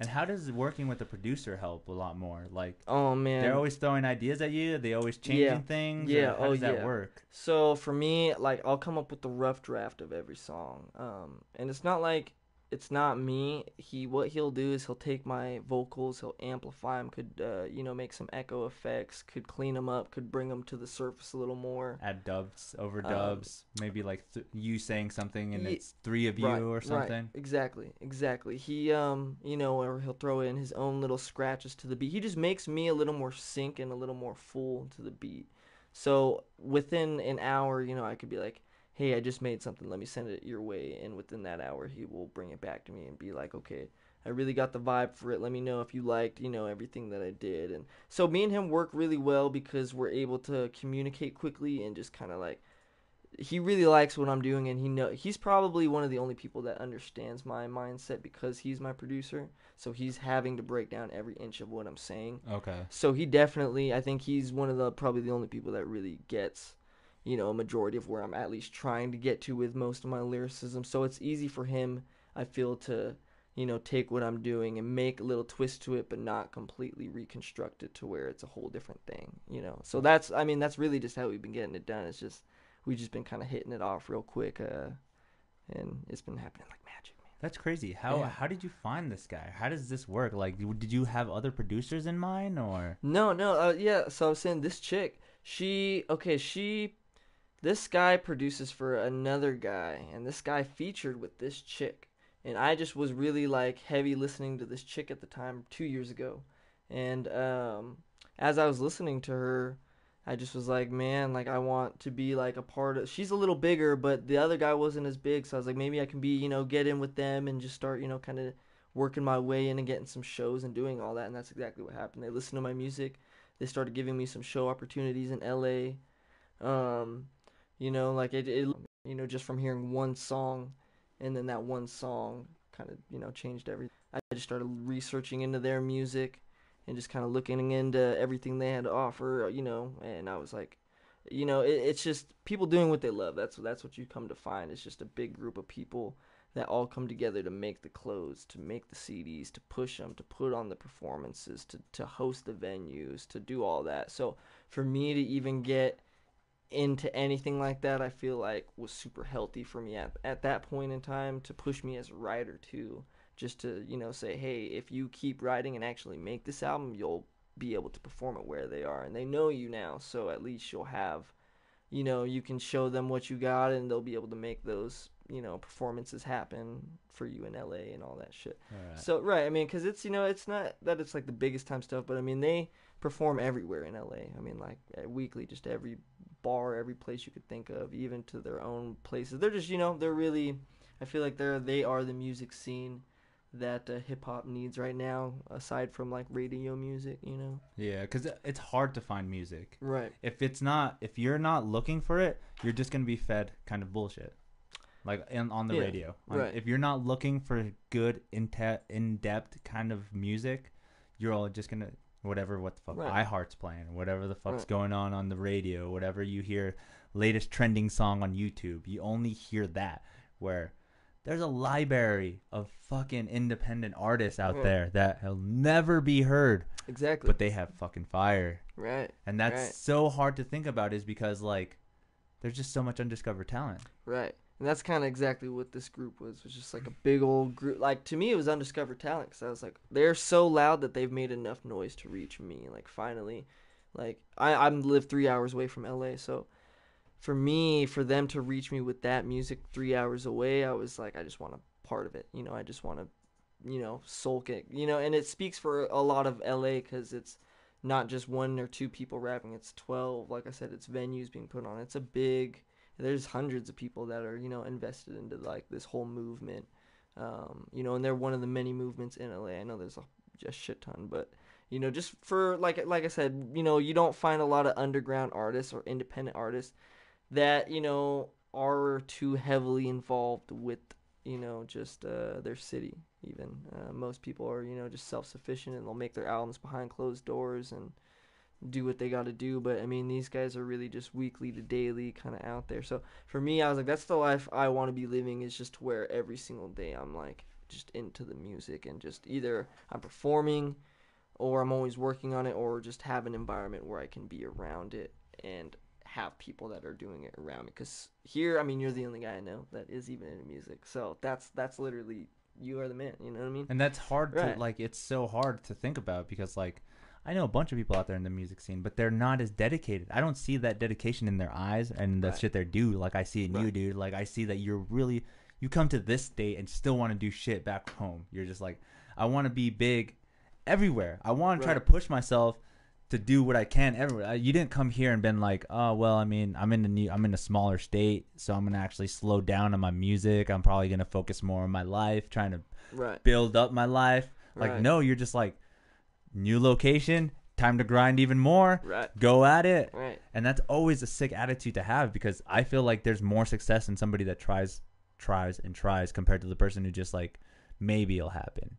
And how does working with a producer help a lot more? Like oh man. they're always throwing ideas at you. They always changing Yeah. things. Yeah, how oh, does that yeah. work? So for me, like I'll come up with the rough draft of every song, um, and it's not like it's not me. He what he'll do is he'll take my vocals, he'll amplify them, could uh, you know make some echo effects, could clean them up, could bring them to the surface a little more. Add dubs, Um, overdubs, maybe like th- you saying something and Ye- it's three of you Right, or right, something. exactly, exactly. He um you know or he'll throw in his own little scratches to the beat. He just makes me a little more sync and a little more full to the beat. So within an hour, you know, I could be like, "Hey, I just made something. Let me send it your way." And within that hour, he will bring it back to me and be like, "Okay, I really got the vibe for it. Let me know if you liked, you know, everything that I did." And so me and him work really well because we're able to communicate quickly and just kind of like he really likes what I'm doing and he know he's probably one of the only people that understands my mindset because he's my producer. So he's having to break down every inch of what I'm saying. Okay. So he definitely, I think he's one of the probably the only people that really gets, you know, a majority of where I'm at least trying to get to with most of my lyricism. So it's easy for him, I feel, to, you know, take what I'm doing and make a little twist to it, but not completely reconstruct it to where it's a whole different thing, you know. So that's, I mean, that's really just how we've been getting it done. It's just we've just been kind of hitting it off real quick, uh, and it's been happening like magic, man. That's crazy. How Yeah. how did you find this guy? How does this work? Like, did you have other producers in mind, or No, no, uh, yeah. So I was saying this chick, she okay, she, this guy produces for another guy, and this guy featured with this chick, and I just was really like heavy listening to this chick at the time two years ago, and um, as I was listening to her, I just was like, man, like I want to be like a part of. She's a little bigger, but the other guy wasn't as big, so I was like, maybe I can be, you know, get in with them and just start, you know, kind of working my way in and getting some shows and doing all that, and that's exactly what happened. They listened to my music they started giving me some show opportunities in LA. Um, you know, like it, it, you know, just from hearing one song, and then that one song kind of, you know, changed everything. I just started researching into their music, and just kind of looking into everything they had to offer, uh, you know, and I was like, you know, it, it's just people doing what they love. That's that's what you come to find. It's just a big group of people that all come together to make the clothes, to make the CDs, to push them, to put on the performances, to to host the venues, to do all that. So for me to even get into anything like that, I feel like was super healthy for me at at that point in time to push me as a writer too. Just to you know say, hey, if you keep writing and actually make this album, you'll be able to perform it where they are, and they know you now, so at least you'll have, you know, you can show them what you got, and they'll be able to make those you know performances happen for you in LA and all that shit. So right, I mean, because it's you know it's not that it's like the biggest time stuff, but I mean they perform everywhere in LA. I mean like uh, weekly, just every bar, every place you could think of, even to their own places. They're just you know they're really, I feel like they're they are the music scene that uh, hip hop needs right now, aside from like radio music, you know. yeah, because it's hard to find music. Right. If it's not, if you're not looking for it, you're just gonna be fed kind of bullshit, like in, on the Yeah, radio. Right. If you're not looking for good, in in depth kind of music, you're all just gonna whatever what the fuck Right. iHeart's playing, whatever the fuck's Right. going on on the radio, whatever you hear, latest trending song on YouTube, you only hear that. Where there's a library of fucking independent artists out Right. there that will never be heard, Exactly. but they have fucking fire. right. And that's Right. so hard to think about is because like there's just so much undiscovered talent. Right. And that's kind of exactly what this group was. Was just like a big old group. Like to me, it was undiscovered talent. Cause I was like, they're so loud that they've made enough noise to reach me. Like finally, like I I'm live three hours away from LA, so for me, for them to reach me with that music three hours away, I was like, I just want a part of it. You know, I just want to, you know, sulk it. You know, and it speaks for a lot of LA because it's not just one or two people rapping. It's twelve. Like I said, it's venues being put on. It's a big. There's hundreds of people that are you know invested into like this whole movement. Um, you know, and they're one of the many movements in LA. I know there's a just shit ton, but you know, just for like like I said, you know, you don't find a lot of underground artists or independent artists that you know are too heavily involved with you know just uh, their city even uh, most people are you know just self-sufficient and they'll make their albums behind closed doors and do what they got to do but i mean these guys are really just weekly to daily kind of out there. So for me i was like that's the life i want to be living is just where every single day i'm like just into the music and just either i'm performing or i'm always working on it or just have an environment where i can be around it and have people that are doing it around me. Because here i mean you're the only guy i know that is even into music. So that's that's literally you are the man you know what i mean? And that's hard Right. to like it's so hard to think about because like i know a bunch of people out there in the music scene but they're not as dedicated i don't see that dedication in their eyes and the Right. shit they do like i see in you dude like i see that you're really you come to this state and still want to do shit back home you're just like i want to be big everywhere i want to try to push myself to do what I can everywhere. You didn't come here and been like, oh well, I mean, I'm in a new, I'm in a smaller state, so I'm gonna actually slow down on my music. I'm probably gonna focus more on my life, trying to right build up my life. Like, Right. no, you're just like, new location, time to grind even more, right go at it. right And that's always a sick attitude to have because I feel like there's more success in somebody that tries, tries, and tries compared to the person who just like, maybe it'll happen.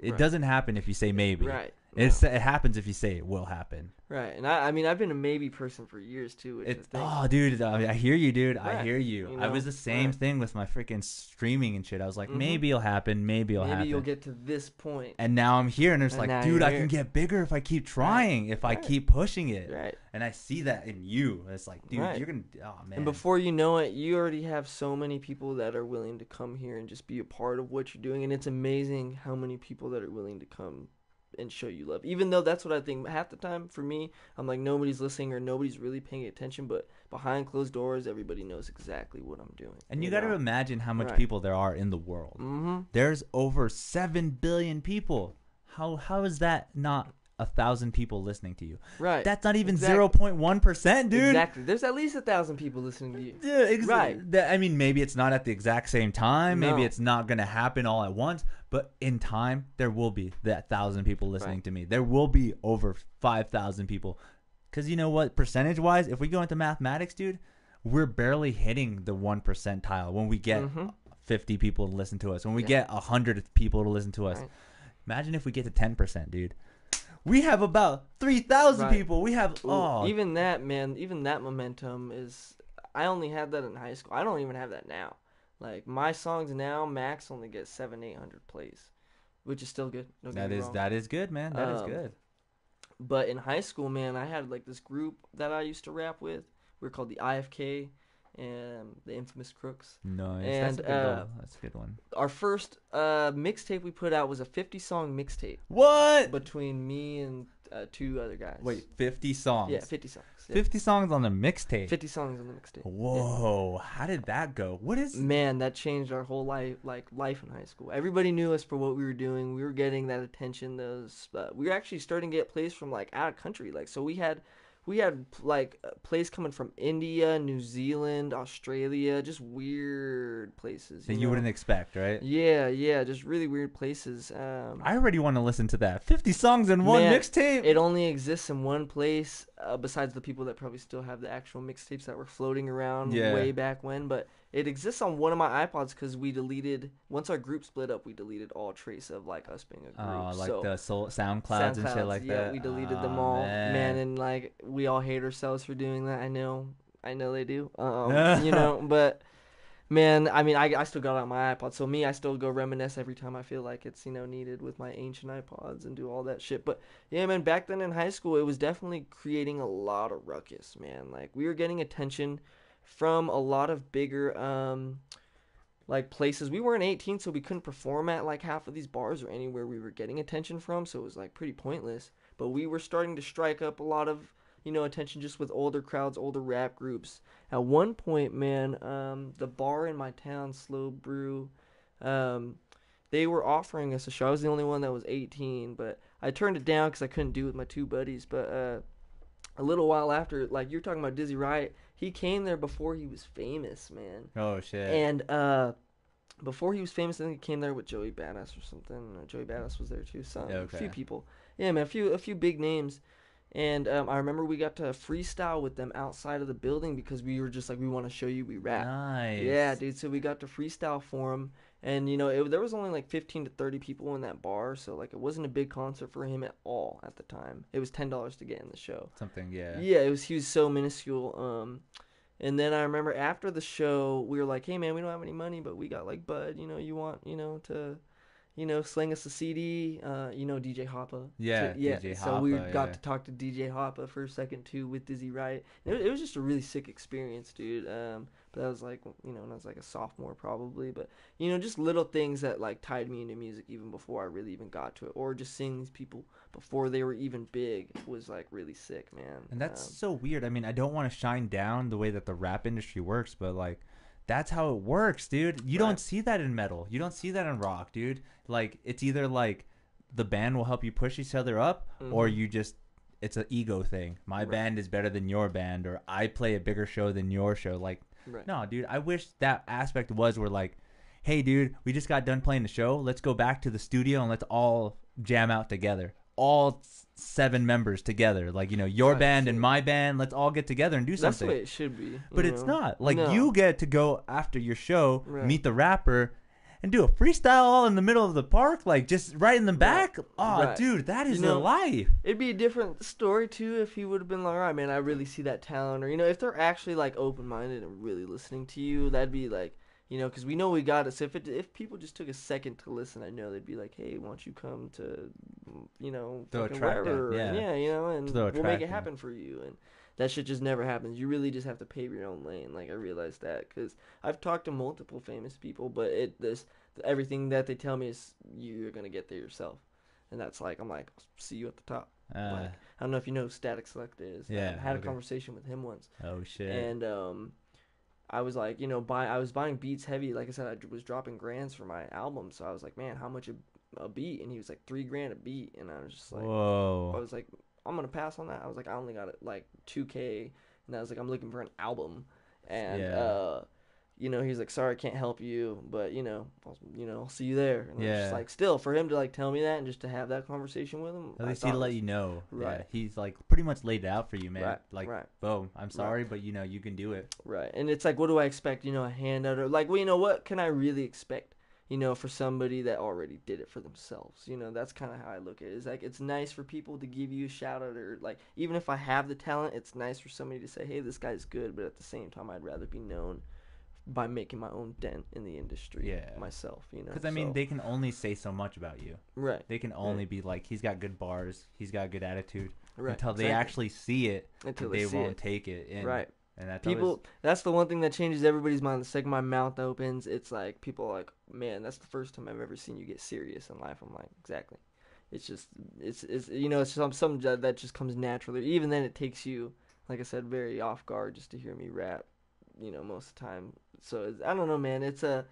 It Right. doesn't happen if you say maybe. right It's, it happens if you say it will happen. right and I, I mean i've been a maybe person for years too which It's oh, dude, I, I hear you, dude. I hear you. You I was the same Right. thing with my freaking streaming and shit. I was like, Mhm. maybe it'll happen, maybe it'll happen. maybe happen. you'll get to this point. and now I'm here, and it's And like, dude, I can get bigger if I keep trying, if I keep pushing it. right And I see that in you. It's like, dude, Right. you're gonna. Oh man. and before you know it you already have so many people that are willing to come here and just be a part of what you're doing and it's amazing how many people that are willing to come and show you love even though that's what i think half the time for me i'm like nobody's listening or nobody's really paying attention but behind closed doors everybody knows exactly what i'm doing and you, got to imagine how much Right. people there are in the world. mm-hmm There's over seven billion people. How how is that not a thousand people listening to you? right That's not even zero point one percent, dude. exactly there's at least a thousand people listening to you Yeah, exactly. Right. I mean, maybe it's not at the exact same time. Maybe it's not going to happen all at once. But in time, there will be that thousand people listening Right. to me. There will be over five thousand people. Because you know what? Percentage wise, if we go into mathematics, dude, we're barely hitting the one percentile when we get Mhm. fifty people to listen to us. When we Yeah. get hundred people to listen to us. Right. Imagine if we get to ten percent, dude. We have about three thousand Right. people. We have Ooh, oh, even that man even that momentum is i only had that in high school i don't even have that now like my songs now max only get seven eight hundred plays which is still good that is wrong. that is good, man. That is Um, good. but in high school man i had like this group that i used to rap with we were called the ifk and the infamous crooks Nice. and, That's a good uh, one. That's a good one. our first uh mixtape we put out was a 50 song mixtape What? between me and uh, two other guys Wait, 50 songs. yeah 50 songs yeah. 50 songs on the mixtape. 50 songs on the mixtape Yeah. Whoa, how did that go? What is man that changed our whole life like life in high school everybody knew us for what we were doing we were getting that attention those uh, we were actually starting to get plays from like out of country like so we had we had like plays coming from india new zealand australia just weird places that you, you wouldn't expect, right? yeah yeah just really weird places um I already want to listen to that. 50 songs in one mixtape. it only exists in one place uh, besides the people that probably still have the actual mixtapes that were floating around Yeah. way back when but it exists on one of my ipods because we deleted once our group split up we deleted all trace of like us being a group Oh, like so the soul, SoundClouds, and shit like yeah that. we deleted them all man. man. and like we all hate ourselves for doing that i know i know they do um, you know but man i mean I, I still got it on my ipod so me i still go reminisce every time i feel like it's you know needed with my ancient ipods and do all that shit but yeah man back then in high school it was definitely creating a lot of ruckus man like we were getting attention from a lot of bigger um like places. We weren't 18, so we couldn't perform at like half of these bars or anywhere we were getting attention from. So it was like pretty pointless. But we were starting to strike up a lot of you know attention just with older crowds, older rap groups. At one point, man, um, the bar in my town, Slow Brew, um, they were offering us a show. I was the only one that was 18, but I turned it down because I couldn't do it with my two buddies. But uh, a little while after, like you're talking about Dizzy Wright, he came there before he was famous, man. Oh shit. And uh, before he was famous, I think he came there with Joey Badass or something. Uh, Joey Badass was there too. Some Yeah, a few people. Yeah, man, a few a few big names. And um, I remember we got to freestyle with them outside of the building because we were just like, we want to show you we rap. nice. Yeah, dude. So we got to freestyle for him, and you know, it, there was only like 15 to 30 people in that bar, so like it wasn't a big concert for him at all at the time. It was ten dollars to get in the show. Something. Yeah. Yeah, it was. He was so minuscule. Um, and then I remember after the show, we were like, "Hey, man, we don't have any money, but we got like Bud. You know, you want, you know, to." You know, sling us a CD. Uh, you know, DJ Hoppa. Yeah, So- yeah. DJ so we got yeah. to talk to DJ Hoppa for a second too with Dizzy Wright. It, was- it was just a really sick experience, dude. Um, but that was like, you know, when I was like a sophomore probably. But you know, just little things that like tied me into music even before I really even got to it, or just seeing these people before they were even big was like really sick, man. And that's Um, so weird. I mean, I don't want to shine down the way that the rap industry works, but like that's how it works, dude. You Right. don't see that in metal. You don't see that in rock, dude. Like it's either like the band will help you push each other up or Mhm. you just it's an ego thing. My Right. band is better than your band or I play a bigger show than your show. Like right. no, dude, I wish that aspect was where like, hey, dude, we just got done playing the show. Let's go back to the studio and let's all jam out together. All seven members together. Like, you know, your band and my band, let's all get together and do something. That's the way it should be. but it's know? not. Like, No. you get to go after your show, Right. meet the rapper, and do a freestyle all in the middle of the park, like just right in the back. Oh, Right. dude, that is You know- the life. It'd be a different story too if he would have been like, "All right, man, I really see that talent," or you know, if they're actually like open minded and really listening to you, that'd be like, you know, because we know we got it. So if it, if people just took a second to listen, I know they'd be like, "Hey, why don't you come to, you know, Throw a fucking track wherever, yeah. yeah, you know, and we'll make it happen for you." And that shit just never happens. You really just have to pave your own lane. Like I realized that because I've talked to multiple famous people, but it this everything that they tell me is you're gonna get there yourself, and that's like I'm like, see you at the top. Uh, Like, I don't know if you know who Statik Selektah is. Yeah, I had a conversation with him once, oh, shit. and um, I was like, you know, buy. I was buying beats heavy. Like I said, I was dropping grands for my album, so I was like, man, how much a, a beat? And he was like, three grand a beat, and I was just like, whoa. I was like, I'm gonna pass on that. I was like, I only got it like two k, and I was like, I'm looking for an album, and Yeah. uh. You know, he's like, sorry, I can't help you, but you know, I'll, you know, I'll see you there. And Yeah. just like, still, for him to like tell me that and just to have that conversation with him, At least he'd let you know. Yeah, Right. he's like pretty much laid it out for you, man. Right, Like, right. boom, I'm sorry, but you know, you can do it. Right. And it's like, what do I expect? You know, a handout or like, well, you know, what can I really expect? You know, for somebody that already did it for themselves. You know, that's kind of how I look at it. It's like, it's nice for people to give you a shout out or like, even if I have the talent, it's nice for somebody to say, hey, this guy's good. But at the same time, I'd rather be known by making my own dent in the industry Yeah. myself, you know. Because I mean, So- they can only say so much about you. right. They can only be like, he's got good bars, he's got good attitude. Right. Until they exactly. actually see it, until they, they, see won't it. take it. And, right. And people always- that's the one thing that changes everybody's mind the second my mouth opens it's like people are like man that's the first time i've ever seen you get serious in life. I'm like exactly. It's just it's it's you know it's some something that that just comes naturally. Even then it takes you like i said very off guard just to hear me rap you know most of the time. So it's, i don't know man. It's a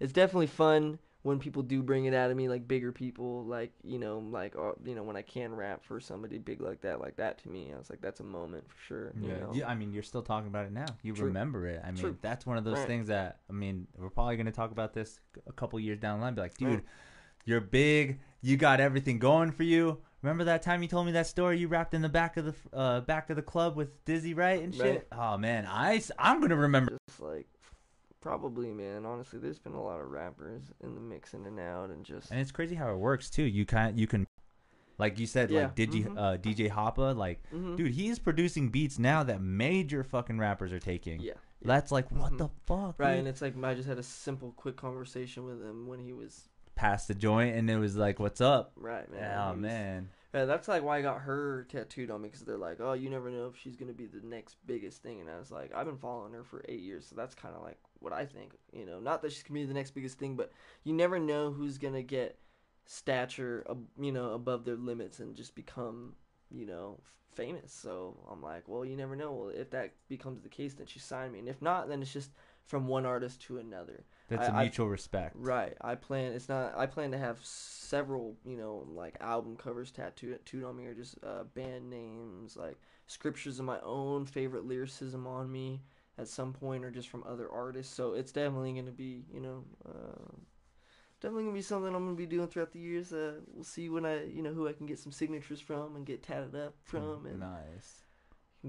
it's definitely fun when people do bring it out of me like bigger people like you know like uh, you know when i can rap for somebody big like that like that to me i was like that's a moment for sure you Yeah. know? You- I mean, you're still talking about it now. You True. remember it. I mean, True. that's one of those Right. things that I mean, we're probably going to talk about this a couple years down the line. Be like, dude, Right. you're big. You got everything going for you. Remember that time you told me that story? You rapped in the back of the uh, back of the club with Dizzy, right? And shit. Oh man, I I'm gonna remember. just like probably man honestly there's been a lot of rappers in the mix in and out and just And it's crazy how it works too. You kind you can, like you said, Yeah, like Digi, mhm. uh, DJ Hoppa, like Mhm. dude, he's producing beats now that major fucking rappers are taking. yeah That's like what Mhm. the fuck, right dude? and it's like i just had a simple quick conversation with him when he was past the joint, and it was like, "What's up?" right man oh was- man, yeah, that's like why i got her tattooed on me because they're like oh you never know if she's gonna be the next biggest thing and i was like i've been following her for eight years so that's kind of like what I think. You know, not that she's gonna be the next biggest thing, but you never know who's gonna get stature, you know, above their limits and just become, you know, famous. So I'm like, well, you never know. Well, if that becomes the case, then she signed me, and if not, then it's just from one artist to another. That's a I- I- mutual respect. Right. I plan. It's not. I plan to have several, you know, like album covers tattooed tattooed on me, or just uh, band names, like scriptures of my own favorite lyricism on me at some point, or just from other artists. So it's definitely gonna be, you know, uh, definitely gonna be something I'm gonna be doing throughout the years. Uh, we'll see when I, you know, who I can get some signatures from and get tatted up from, and Nice.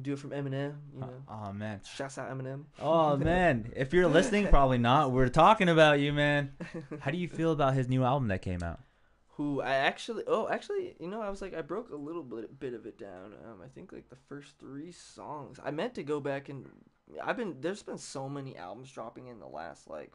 do it from Eminem. You know, Oh man. shouts out Eminem. Oh man. If you're listening, probably not. We're talking about you, man. How do you feel about his new album that came out? who I actually oh actually you know I was like I broke a little bit bit of it down. Um, I think like the first three songs. I meant to go back and I've been there's been so many albums dropping in the last like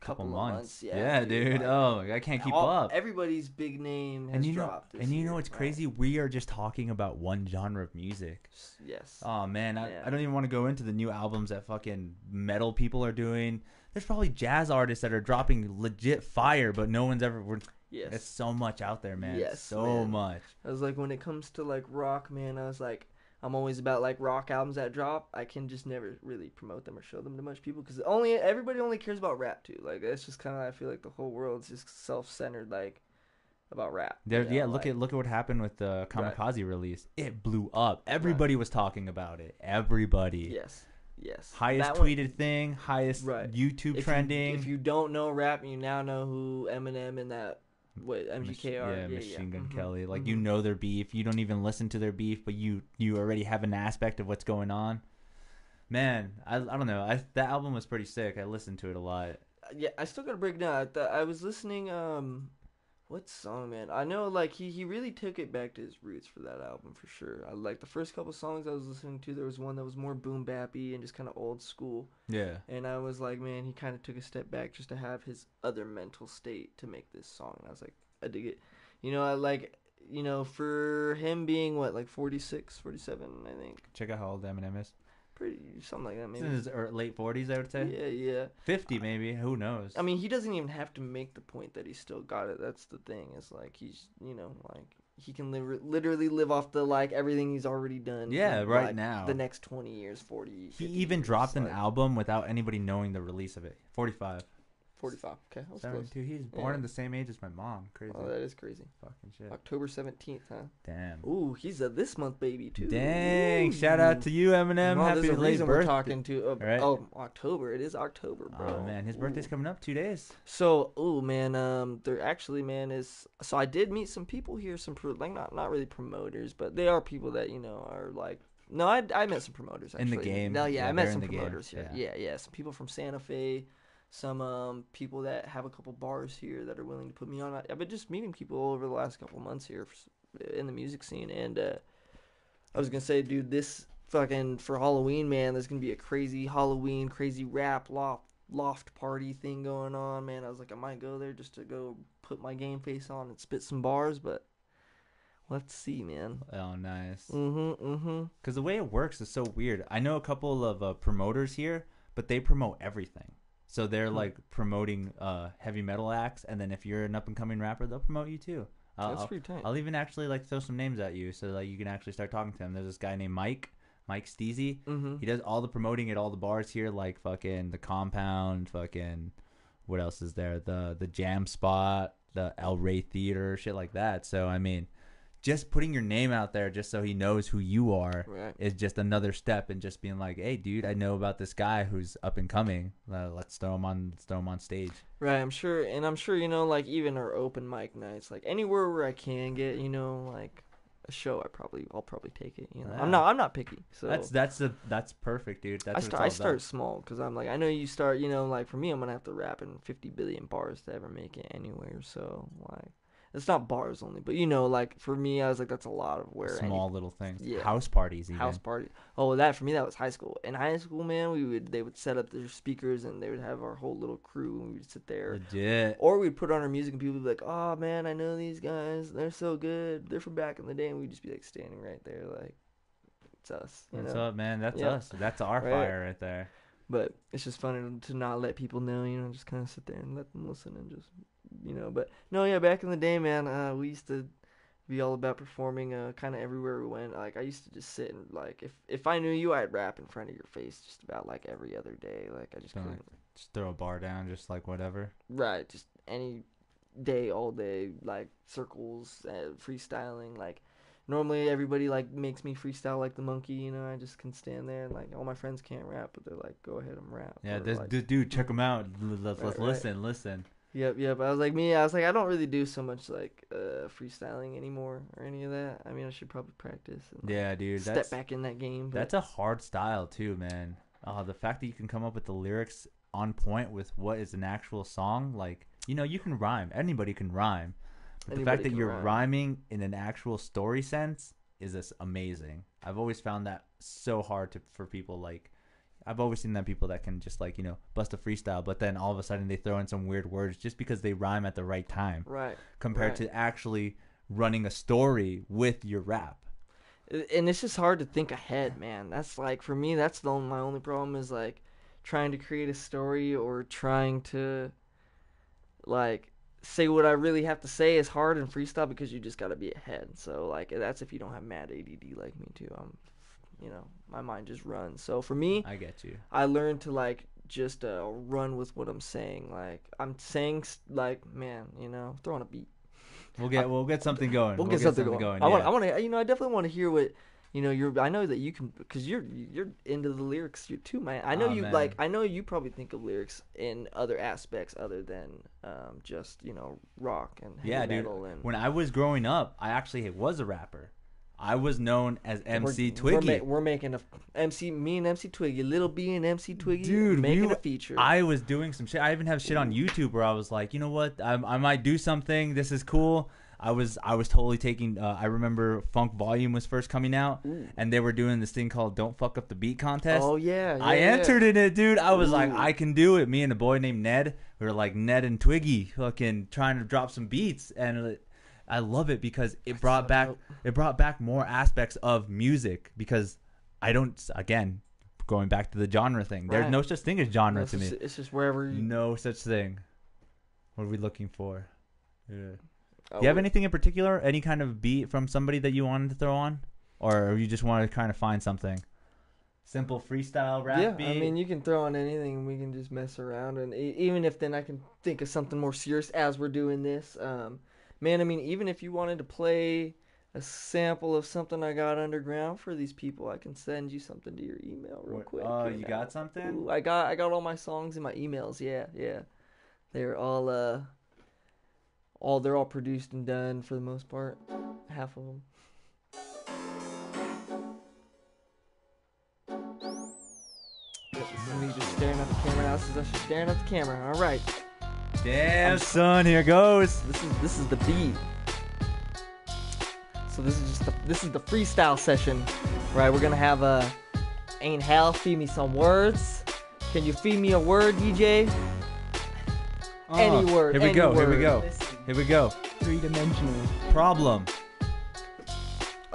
couple, Couple months. months. Yeah, Yeah, dude. like, Oh, I can't keep all- up. Everybody's big name has And you know, and you year, know what's right? crazy? We are just talking about one genre of music. Yes. Oh man, I, Yeah. I don't even want to go into the new albums that fucking metal people are doing. There's probably jazz artists that are dropping legit fire, but no one's ever. We're, yes. It's so much out there, man. Yes, so man. much. I was like, when it comes to like rock, man, I was like, I'm always about like rock albums that drop. I can just never really promote them or show them to much people because only everybody only cares about rap too. Like it's just kind of I feel like the whole world's just self centered like about rap. you know, yeah, look like- at look at what happened with the Right. Kamikaze release. It blew up. Everybody was talking about it. Everybody. yes, yes. Highest That one- tweeted thing, highest Right. YouTube if trending. You, if you don't know rap, you now know who Eminem and that what are. yeah, Machine Gun Mhm, Kelly. Like you mhm. know their beef. You don't even listen to their beef, but you you already have an aspect of what's going on. Man, I, I don't know. I that album was pretty sick. I listened to it a lot. yeah, I still gotta break down. I, th- I was listening. Um, what song, man? I know, like he he really took it back to his roots for that album for sure. I like the first couple songs I was listening to. There was one that was more boom bappy and just kind of old school, Yeah. and I was like, man, he kind of took a step back just to have his other mental state to make this song. And I was like, I dig it. You know, I like. You know, for him being what, like 46, 47, I think. Check out how old Eminem is. Pretty, something like that, maybe. in his ear- late forties, I would say. Yeah, yeah. Fifty, maybe. Who knows? I mean, he doesn't even have to make the point that he still got it. That's the thing. It's like he's, you know, like he can live, literally live off the like everything he's already done. Yeah, right like, now. The next twenty years, forty. he 50 even years, dropped an like, album without anybody knowing the release of it. Forty-five. Forty-five. Okay, that was close. 72. He's born Yeah. in the same age as my mom. Crazy. Oh, that is crazy. Fucking shit. October seventeenth, huh? Damn. Ooh, he's a this month baby too. Dang! Shout out to you, Eminem. Well, Happy there's a late reason we're birthday. talking to. Uh, Right. Oh, October. It is October, bro. Oh man, his birthday's Ooh. coming up two days. So, oh man, um, there actually, man, is so I did meet some people here, some pro, like not not really promoters, but they are people that you know are like. No, I, I met some promoters In the game. No, yeah, Yeah, I met they're some the game, promoters here. Yeah. yeah, Some people from Santa Fe, some um people that have a couple bars here that are willing to put me on. I've been just meeting people over the last couple months here in the music scene, and uh, I was gonna say, dude, this fucking for Halloween, man, there's gonna be a crazy Halloween, crazy rap loft loft party thing going on, man. I was like, I might go there just to go put my game face on and spit some bars, but let's see, man. Oh, nice. Mm-hmm. Mm-hmm. Because the way it works is so weird. I know a couple of uh, promoters here, but they promote everything. So they're Hmm. like promoting uh, heavy metal acts, and then if you're an up and coming rapper, they'll promote you too. I'll, That's I'll, pretty tight. I'll even actually like throw some names at you, so like you can actually start talking to them. There's this guy named Mike, Mike Steezy. mm-hmm. He does all the promoting at all the bars here, like fucking the Compound, fucking what else is there? The the Jam Spot, the El Rey Theater, shit like that. So I mean, just putting your name out there, just so he knows who you are, Right. is just another step in just being like, hey, dude, I know about this guy who's up and coming. Uh, let's throw him on, let's throw him on stage. Right, I'm sure, and I'm sure you know, like even our open mic nights, like anywhere where I can get, you know, like a show, I probably, I'll probably take it. You know, Yeah. I'm not, I'm not picky. So That's that's a that's perfect, dude. That's I start, I start small because I'm like, I know you start, you know, like for me, I'm gonna have to rap in 50 billion bars to ever make it anywhere. So like, it's not bars only, but you know, like for me, I was like, that's a lot of where any small little things, Yeah. house parties, even. house party. Oh, that for me that was high school. In high school, man, we would they would set up their speakers and they would have our whole little crew and we would sit there. Legit. Or we'd put on our music and people would be like, "Oh man, I know these guys. They're so good. They're from back in the day." And we'd just be like standing right there, like, "It's us." What's know? up, man? That's Yeah. us. That's our Right. fire right there. But it's just funny to not let people know, you know, just kind of sit there and let them listen and just, you know. But no, yeah, back in the day, man, uh, we used to be all about performing uh, kind of everywhere we went. Like I used to just sit and like if if I knew you, I'd rap in front of your face just about like every other day. Like I just Don't couldn't. Just throw a bar down, just like whatever. Right, just any day, all day, like circles, uh, freestyling. Like normally everybody like makes me freestyle like the monkey. You know, I just can stand there and like all my friends can't rap, but they're like, go ahead and rap. Yeah, Or, this, like, dude, check him out. Let's, Right, let's right. listen, listen. Yep, yep. I was like me. I was like, I don't really do so much like uh, freestyling anymore or any of that. I mean, I should probably practice. And, like, Yeah, dude. step back in that game. But that's a hard style too, man. Uh, the fact that you can come up with the lyrics on point with what is an actual song, like you know, you can rhyme. Anybody can rhyme. But the fact that you're rhyme. rhyming in an actual story sense is just amazing. I've always found that so hard to for people like I've always seen that people that can just like, you know, bust a freestyle, but then all of a sudden they throw in some weird words just because they rhyme at the right time right. compared Right. to actually running a story with your rap. and it's just hard to think ahead, man. That's like for me, that's the only, my only problem is like trying to create a story or trying to like say what I really have to say is hard in freestyle because you just got to be ahead. So like that's if you don't have mad ADD like me too. I'm, you know, my mind just runs. So for me, I get you. I learned to like just uh, run with what I'm saying. Like I'm saying, s- like man, you know, throwing a beat. We'll get we'll get something going. We'll, get, something, going. I yeah. want. I want to. You know, I definitely want to hear what. You know, you're. I know that you can because you're you're into the lyrics you too, man. I know Aw, you man. like. I know you probably think of lyrics in other aspects other than um, just you know rock and heavy Yeah, dude. and. When I was growing up, I actually was a rapper. I was known as MC we're, Twiggy. We're, ma- we're making a MC. Me and MC Twiggy, Little B and MC Twiggy, Dude, making were- a feature. I was doing some shit. I even have shit on YouTube where I was like, you know what? I, I might do something. This is cool. I was I was totally taking. Uh, I remember Funk Volume was first coming out, Ooh. and they were doing this thing called "Don't Fuck Up the Beat" contest. oh yeah, I yeah, yeah. entered in it, dude. I was like, I can do it. Me and a boy named Ned, we were like Ned and Twiggy, fucking trying to drop some beats, and I love it because it brought back dope. it brought back more aspects of music because I don't again going back to the genre thing. There's no such thing as genre It's to me. just, it's just wherever. You, No such thing. What are we looking for? Yeah. oh, Do you have anything in particular? Any kind of beat from somebody that you wanted to throw on, or you just want to kind of find something? Simple freestyle rap yeah, beat. I mean, you can throw on anything and we can just mess around. And even if then I can think of something more serious as we're doing this. Um, man, I mean, even if you wanted to play a sample of something I got underground for these people, I can send you something to your email real What- quick. Oh, right you got something? Ooh, I got I got all my songs in my emails. Yeah, yeah. They're all uh all they're all produced and done for the most part. Half of them. This is me just staring at the camera now. This is us just staring at the camera. All right. Damn, son, here goes. This is this is the beat. So this is just the, this is the freestyle session, right? We're gonna have a ain't hell feed me some words. Can you feed me a word, DJ? Oh, any word, Here we any go. Here we go. Here we go. Three dimensional. Problem.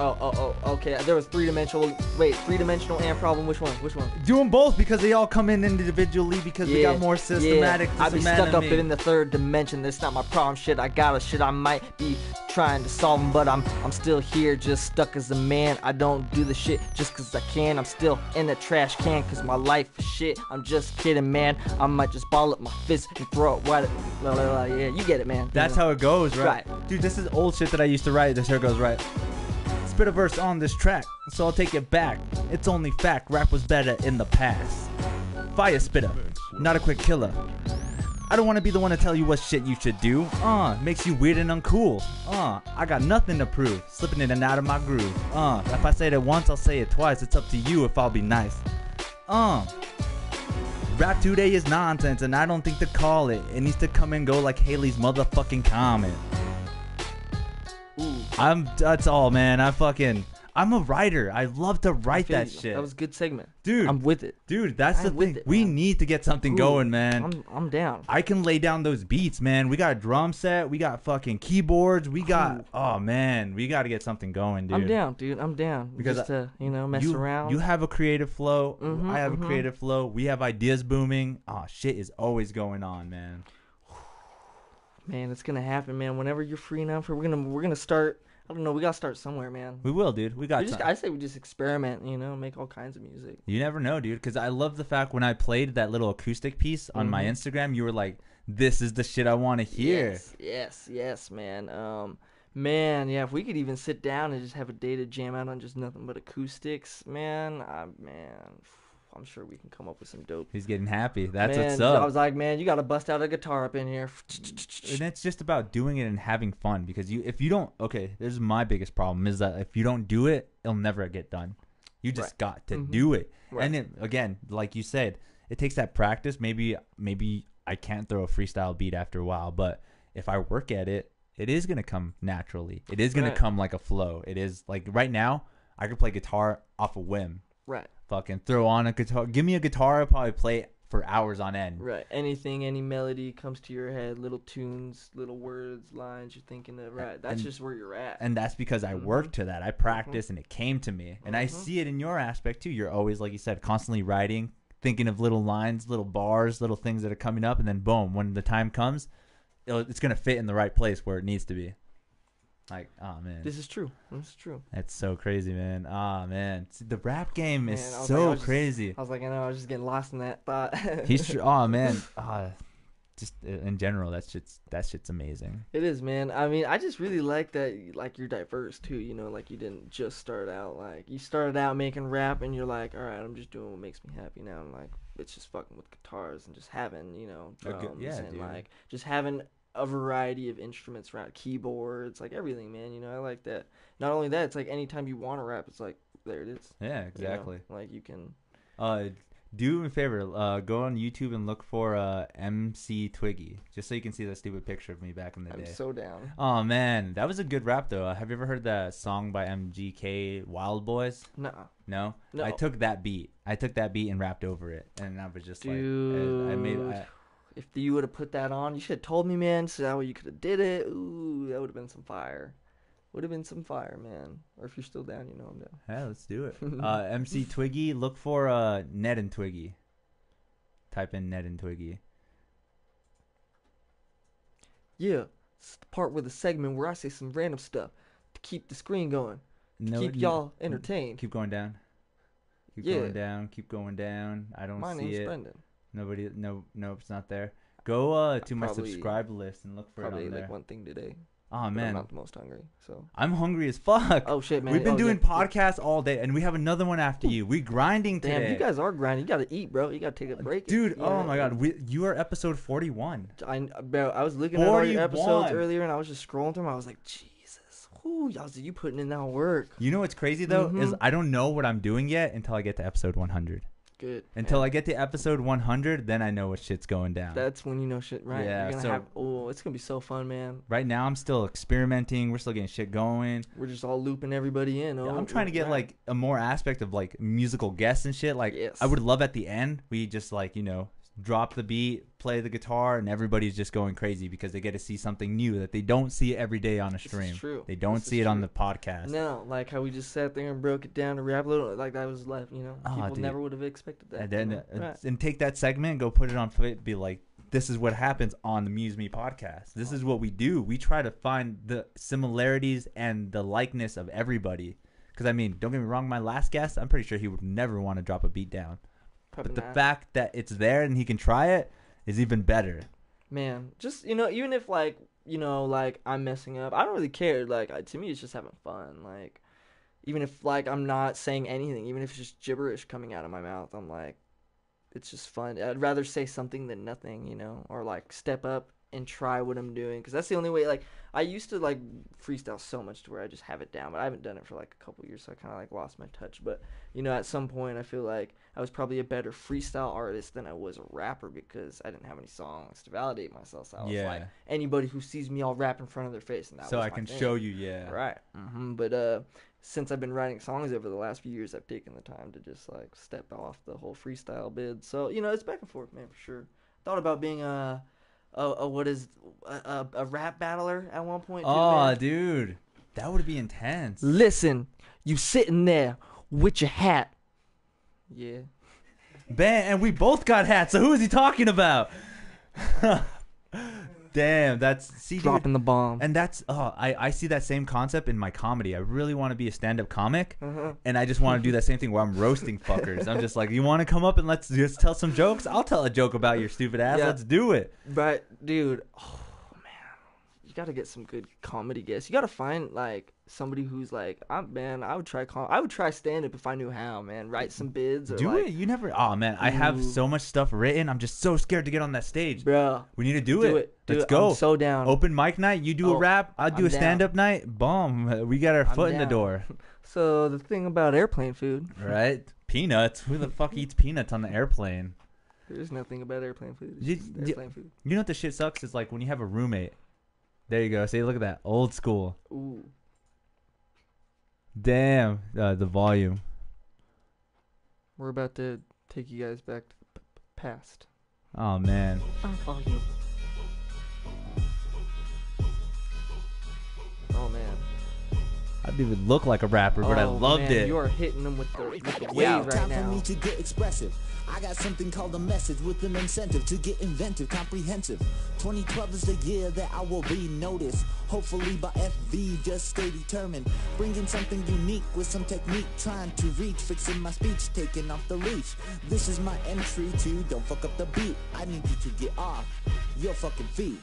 Oh, oh, oh, okay. There was three dimensional. Wait, three dimensional and problem. Which one? Which one? Do them both because they all come in individually because they got more systematic. Yeah. I be stuck up in the third dimension. That's not my problem. Shit, I got a shit. I might be trying to solve them, but I'm I'm still here, just stuck as a man. I don't do the shit just 'cause I can. I'm still in the trash can 'cause my life is shit. I'm just kidding, man. I might just ball up my fist and throw it. Right, blah, blah, blah. yeah, you get it, man. That's how it goes, right? Right. Dude, this is old shit that I used to write. This here goes right. Spit a verse on this track, so I'll take it back. It's only fact, rap was better in the past. Fire spitter, not a quick killer. I don't want to be the one to tell you what shit you should do. Uh, makes you weird and uncool. Uh, I got nothing to prove. Slipping in and out of my groove. Uh, if I say it once, I'll say it twice. It's up to you if I'll be nice. Uh, rap today is nonsense, and I don't think to call it. It needs to come and go like Halley's motherfucking comment. I'm that's all, man. I fucking I'm a writer. I love to write that shit, That was a good segment. dude. I'm with it. dude, that's the I'm with thing. it, we man. need to get something Ooh, going, man. I'm I'm down. I can lay down those beats, man. We got a drum set. We got fucking keyboards. We got Ooh. oh man, we got to get something going, dude. I'm down, dude. I'm down. Because just to you know mess you, around. You have a creative flow. Mhm, I have mhm. a creative flow. We have ideas booming. Oh shit is always going on, man. man, it's gonna happen, man. Whenever you're free enough, we're gonna we're gonna start. I don't know. We gotta start somewhere, man. We will, dude. We got. We just. I say we just experiment. You know, make all kinds of music. You never know, dude. Because I love the fact when I played that little acoustic piece on my Mhm. Instagram, you were like, "This is the shit I want to hear." Yes, yes, yes, man. Um, man, yeah. If we could even sit down and just have a day to jam out on just nothing but acoustics, man. I, man, I'm sure we can come up with some dope. He's getting happy. That's man, what's up. I was like, man, you gotta bust out a guitar up in here. and it's just about doing it and having fun because you if you don't okay this is my biggest problem is that if you don't do it it'll never get done you just Right. got to Mhm. do it Right. and it, again like you said it takes that practice maybe maybe i can't throw a freestyle beat after a while but if i work at it it is going to come naturally it is Right. to come like a flow it is like right now i could play guitar off a whim Right, fucking throw on a guitar give me a guitar i'll probably play it for hours on end right. Anything, any melody comes to your head, little tunes, little words, lines you're thinking of. Right, that's And- just where you're at. and that's because I Mhm. worked to that. I practiced and it came to me. And I Mhm. see it in your aspect too. You're always like you said, constantly writing, thinking of little lines, little bars, little things that are coming up, and then boom, when the time comes, it'll, it's gonna fit in the right place where it needs to be. Like, oh man, this is true. This is true. that's so crazy, man. Ah man, See, the rap game is Man, so like- I was just- crazy. I was like, I know, I was just getting lost in that thought. He's tr- oh man, ah, just uh, in general, that shit's that shit's amazing. It is, man. I mean, I just really like that. Like you're diverse too. You know, like you didn't just start out like you started out making rap, and you're like, all right, I'm just doing what makes me happy now. I'm like, it's just fucking with guitars and just having, you know, drums yeah, and dude. like just having a variety of instruments around, keyboards, like everything, man. You know, I like that. Not only that, it's like anytime you want to rap, it's like there it is. Yeah, you know? exactly. Like you can. Uh, do me a favor. Uh, go on YouTube and look for uh MC Twiggy, just so you can see that stupid picture of me back in the I'm day. so down. oh man, that was a good rap though. Uh, have you ever heard that song by MGK, Wild Boys? Nah, No. No. I took that beat. I took that beat and rapped over it, and I was just like, I, I made. I, if you would have put that on, you should have told me, man. So that way you could have did it. Ooh, that would have been some fire. Would have been some fire, man. Or if you're still down, you know I'm down. yeah, let's do it. uh, MC Twiggy, look for uh Ned and Twiggy. Type in Ned and Twiggy. Yeah, it's the part where the segment where I say some random stuff to keep the screen going, to No, keep y'all entertained. Keep going down. Keep Yeah. going down. Keep going down. I don't My see name's. Brendan. Nobody, no, no, it's not there. Go uh to my Probably- subscribe list and look for Probably it on like one thing today. Oh but I'm man, not the most hungry, so. I'm hungry as fuck. Oh shit, man. We've been Oh, doing yeah, yeah. podcasts all day, and we have another one after you. We grinding today, Damn, you guys are grinding. You gotta eat, bro. You gotta take a break. dude. Yeah. Oh my god, we, you are episode 41. I bro, I was looking at all your episodes 41. earlier, and I was just scrolling through them. I was like, Jesus, who y'all, you putting in that work? You know what's crazy though is Mhm. I don't know what I'm doing yet until I get to episode 100. Good. Until. I get to episode 100, then I know what shit's going down. That's when you know shit, right? Yeah, You're gonna so- have. Oh, it's gonna be so fun, man. right now, I'm still experimenting. We're still getting shit going. We're just all looping everybody in. Yeah, Oh, I'm trying to get right. like a more aspect of like musical guests and shit. Like Yes. I would love at the end we just like you know drop the beat, play the guitar, and everybody's just going crazy because they get to see something new that they don't see every day on a stream. true. They don't This see it on the podcast. No, like how we just sat there and broke it down to rap a little, like that was left. You know, Ah, people dude. never would have expected that. and you then know? uh, Right. and take that segment and go put it on. Be like, this is what happens on the Muse Me podcast. This is what we do. We try to find the similarities and the likeness of everybody. Because I mean, don't get me wrong. My last guest, I'm pretty sure he would never want to drop a beat down. But the not. fact that it's there and he can try it is even better. man, just you know, even if like you know, like I'm messing up, I don't really care. Like I, to me, it's just having fun. Like even if like I'm not saying anything, even if it's just gibberish coming out of my mouth, I'm like, it's just fun. I'd rather say something than nothing, you know, or like step up and try what I'm doing because that's the only way. Like I used to like freestyle so much to where I just have it down, but I haven't done it for like a couple years, so I kind of like lost my touch. But you know, at some point, I feel like I was probably a better freestyle artist than I was a rapper because I didn't have any songs to validate myself. So I was Yeah. like anybody who sees me, I'll rap in front of their face, and that so was I can thing. show you, yeah. Right. hmm But uh, since I've been writing songs over the last few years, I've taken the time to just like step off the whole freestyle bid. So you know, it's back and forth, man, for sure. Thought about being a, a, a what is a, a, a rap battler at one point. Too, Oh, man. dude, that would be intense. Listen, you sitting there with your hat. Yeah. Ben, and we both got hats. So who is he talking about? Damn, that's see, dude, Dropping the bomb. and that's oh, I I see that same concept in my comedy. I really want to be a stand-up comic, Uh-huh. and I just want to do that same thing where I'm roasting fuckers. I'm just like, you want to come up and let's just tell some jokes? I'll tell a joke about your stupid ass. Yeah. Let's do it. But dude, oh you gotta get some good comedy guests. You gotta find like somebody who's like, I'm man. I would try. Com- I would try stand up if I knew how. Man, write some bids. Or Do like, it. You never. Oh man, I have so much stuff written. I'm just so scared to get on that stage. bro. We need to do, Do it. it. Let's go. I'm so down. Open mic night. You do a Oh, rap. I do I'm a stand up night. Boom. We got our I'm foot in the door. So the thing about airplane food, Right? Peanuts. Who the fuck eats peanuts on the airplane? there's nothing about airplane food. It's You- just you- airplane food. You know what the shit sucks? Is like when you have a roommate. There you go. See, look at that. Old school. Ooh. Damn. Uh, the volume. We're about to take you guys back to the p- past. Oh man. volume. Oh man. I didn't even look like a rapper, but I Oh, loved man, it. You are hitting them with the, with the wave Yeah. right Time for me to get expressive. I got something called a message with an incentive to get inventive, comprehensive. 2012 is the year that I will be noticed. Hopefully by FV, just stay determined. Bringing something unique with some technique, trying to reach, fixing my speech, taking off the leash. This is my entry to Don't Fuck Up the Beat. I need you to get off your fucking feet.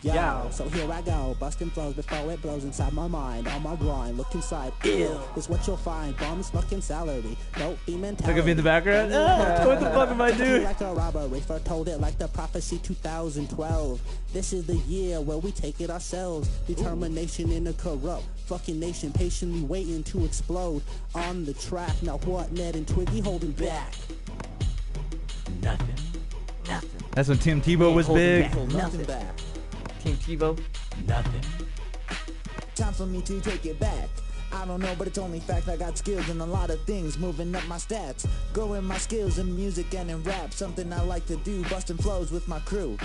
Yo, Yo. so here I go, busting flows before it blows inside my mind. On my grind, look inside, ew, is what you'll find. Bombs, fucking salary, don't be mentality. Look at me in the background. Ah, what the fuck am I doing? Like a robbery, foretold it like the prophecy 2012. This is the year where we take it ourselves. Determination in a corrupt fucking nation, patiently waiting to explode on the track. Now what, Ned and Twiggy holding back? Nothing. Nothing. That's when Tim Tebow was big. back. Nothing Nothing. back. Team TiVo. Nothing. Time for me to take it back. I don't know, but it's only fact I got skills in a lot of things, moving up my stats. Growing my skills in music and in rap, something I like to do, busting flows with my crew.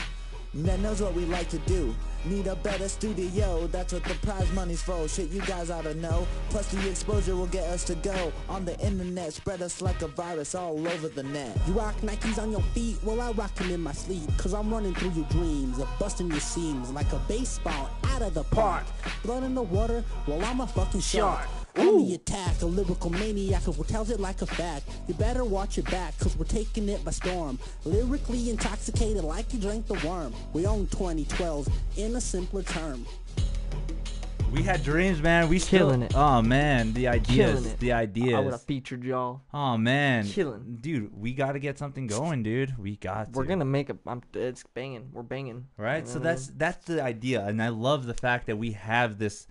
That knows what we like to do. Need a better studio, that's what the prize money's for. Shit, you guys oughta know. Plus, the exposure will get us to go on the internet, spread us like a virus all over the net. You rock Nikes on your feet, well, I rock them in my sleep. Cause I'm running through your dreams of busting your seams like a baseball out of the park. Blood in the water, well, I'm a fucking shark. On the attack, a lyrical maniac who tells it like a fact. You better watch your back, cause we're taking it by storm. Lyrically intoxicated like you drank the worm. We own 2012 in a simpler term. We had dreams, man. We still. Killing it. Oh man, the ideas. Killing it. The I would have featured y'all. Oh man, Killing. dude. We got to get something going, dude. We got. We're to. gonna make a. I'm. It's banging. We're banging. right. You So know what I that's that's the idea, and I love the fact that we have this.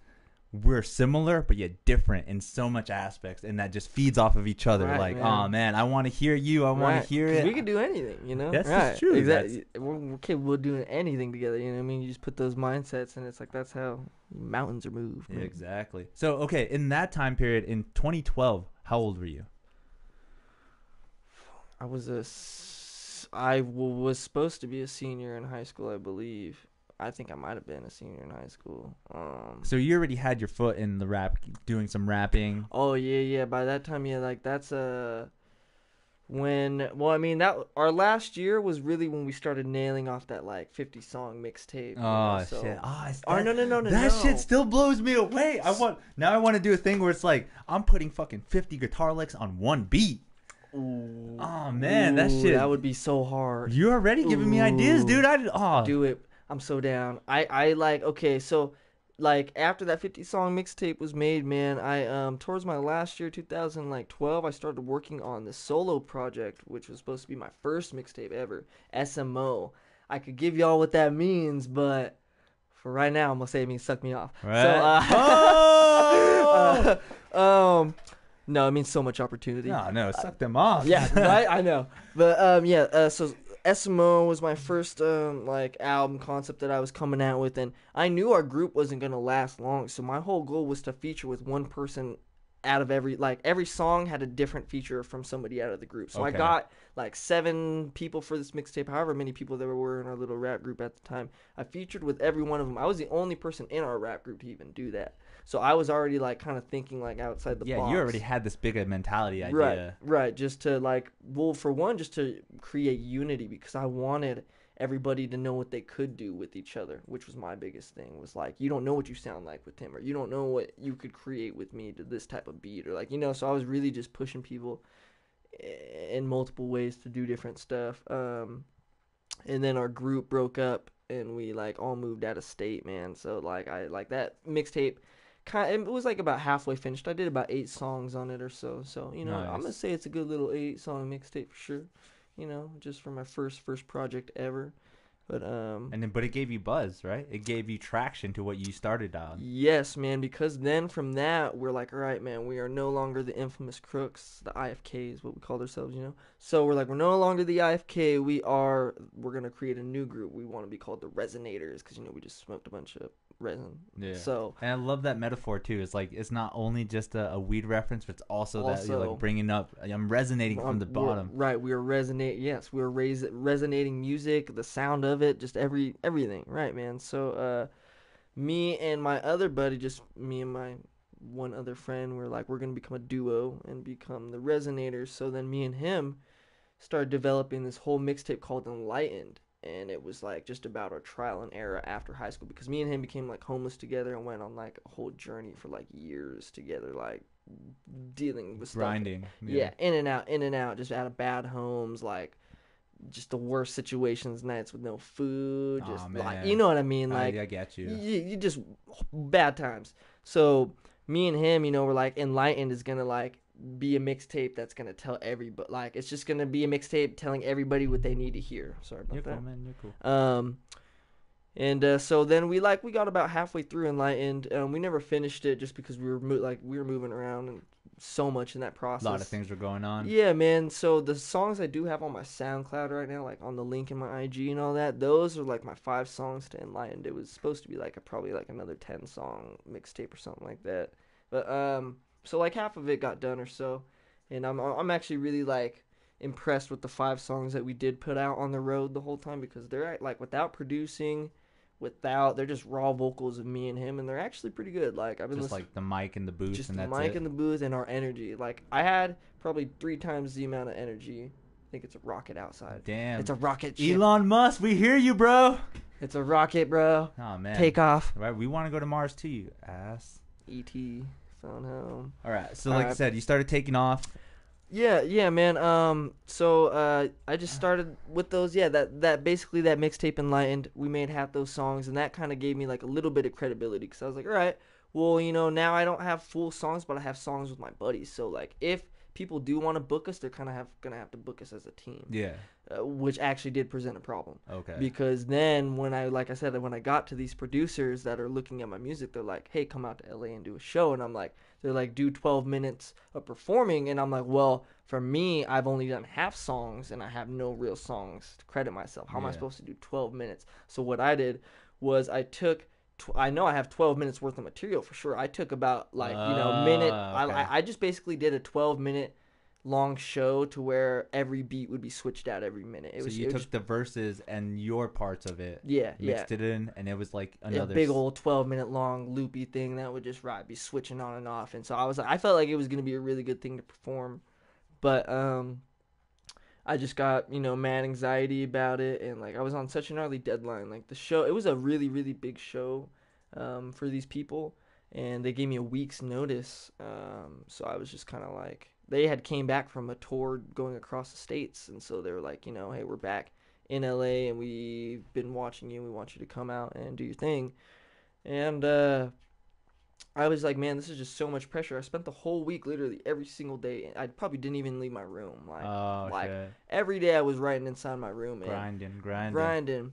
We're similar, but yet different in so much aspects, and that just feeds off of each other. Right, like, man. oh man, I want to hear you. I want Right, to hear it. We can do anything, you know. That's right. true, Exactly. We're, we're capable of doing anything together. You know what I mean? You just put those mindsets, and it's like that's how mountains are moved. Yeah, exactly. So okay, in that time period, in 2012, how old were you? I was a I was supposed to be a senior in high school, I believe. I think I might have been a senior in high school. Um. So you already had your foot in the rap, doing some rapping. Oh yeah, yeah. By that time, yeah, like that's uh when. Well, I mean that our last year was really when we started nailing off that like fifty song mixtape. you know, Oh so- shit! Oh, it's Oh no no no no that no. shit still blows me away. I want now. I want to do a thing where it's like I'm putting fucking 50 guitar licks on one beat. Ooh. Oh man, that shit. That would be so hard. You're already giving me ideas, dude. I oh Do it. I'm so down. I I like okay, so like after that 50 song mixtape was made, man, I um towards my last year 2012, I started working on the solo project which was supposed to be my first mixtape ever, SMO. I could give y'all what that means, but for right now, I'm gonna say it means suck me off. Right. So, uh, oh! uh, um, no, it means so much opportunity. no, no, suck them off. Yeah, right. I know, but um, yeah. Uh, so SMO was my first um like album concept that I was coming out with, and I knew our group wasn't gonna last long. So my whole goal was to feature with one person out of every like every song had a different feature from somebody out of the group. So I got like seven people for this mixtape, however many people there were in our little rap group at the time. I featured with every one of them. I was the only person in our rap group to even do that. So I was already like kind of thinking like outside the yeah, box. you already had this bigger mentality idea. Right, right. Just to like, well, for one, just to create unity because I wanted everybody to know what they could do with each other, which was my biggest thing. Was like, you don't know what you sound like with him, or you don't know what you could create with me to this type of beat, or like, you know. So I was really just pushing people in multiple ways to do different stuff. Um, and then our group broke up, and we like all moved out of state, man. So like, I like that mixtape kind it was like about halfway finished. I did about eight songs on it or so. So you know, I'm gonna say it's a good little eight song mixtape for sure. You know, just for my first first project ever. But um, And then, but it gave you buzz, right? It gave you traction to what you started on. yes, man. Because then from that we're like, all right, man, we are no longer the infamous crooks, the IFK is what we called ourselves. You know, so we're like, we're no longer the IFK. We are. We're gonna create a new group. We want to be called the Resonators because you know we just smoked a bunch of resin. Yeah. So And I love that metaphor too. It's like it's not only just a, a weed reference, but it's also, that you're like bringing up. I'm resonating Um, from the we're- bottom. right, We are resonate. Yes, we are rais- resonating music, the sound of it, just every everything. Right, man. So, uh, me and my other buddy, just me and my one other friend, we're like, we're gonna become a duo and become the Resonators. So then me and him started developing this whole mixtape called Enlightened. And it was like just about our trial and error after high school because me and him became like homeless together and went on like a whole journey for like years together, like dealing with stuff Grinding. yeah. in and out, in and out, just out of bad homes, like just the worst situations, nights with no food, just like you know what I mean, like I, I get you. you, you just bad times. So me and him, you know, we're like enlightened is gonna like be a mixtape that's gonna tell everybody, like it's just gonna be a mixtape telling everybody what they need to hear. Sorry about You're that. cool, man. You're cool. Um, and uh, so then we like we got about halfway through Enlightened. Um, we never finished it just because we were mo- like we were moving around and so much in that process. A lot of things were going on. Yeah, man. So the songs I do have on my SoundCloud right now, like on the link in my IG and all that, those are like my five songs to Enlightened. It was supposed to be like a probably like another ten song mixtape or something like that. But um, so like half of it got done or so, and I'm I'm actually really like impressed with the five songs that we did put out on the road the whole time because they're like without producing. Without, they're just raw vocals of me and him, and they're actually pretty good. Like I've been Just listening like the mic and the booth, just and the mic it. in the booth and our energy. Like I had probably three times the amount of energy. I think it's a rocket outside. Damn. It's a rocket. Ship. Elon Musk, we hear you, bro. It's a rocket, bro. Oh man. Take off. Right, we want to go to Mars too, you ass. ET phone home. All right. So, like I said, you started taking off. Yeah, yeah, man. Um, so uh, I just started with those. Yeah, that that basically that mixtape enlightened. We made half those songs, and that kind of gave me like a little bit of credibility because I was like, all right, well, you know, now I don't have full songs, but I have songs with my buddies. So like, if people do want to book us, they're kind of have gonna have to book us as a team, Yeah. uh, which actually did present a problem. Okay. because then when I like I said when I got to these producers that are looking at my music they're like hey come out to LA and do a show and I'm like they're like do 12 minutes of performing and I'm like well for me I've only done half songs and I have no real songs to credit myself how am I supposed to do 12 minutes so what I did was I took tw- I know I have 12 minutes worth of material for sure. I took about like you know minute Ah, okay. I, I just basically did a 12 minute long show to where every beat would be switched out every minute. It so was you it took just- the verses and your parts of it, yeah yeah. mixed it in, and it was like a another big old 12 minute long loopy thing that would just right be switching on and off. And so i was like i felt like it was going to be a really good thing to perform. But um i just got you know mad anxiety about it and like i was on such an early deadline like the show it was a really really big show um, for these people and they gave me a week's notice um, so i was just kind of like they had came back from a tour going across the states and so they were like you know hey we're back in LA and we've been watching you. We want you to come out and do your thing. And uh, I was like, man, this is just so much pressure. I spent the whole week literally every single day. I probably didn't even leave my room. Like Oh like shit! every day I was writing inside my room and Grinding, grinding. grinding.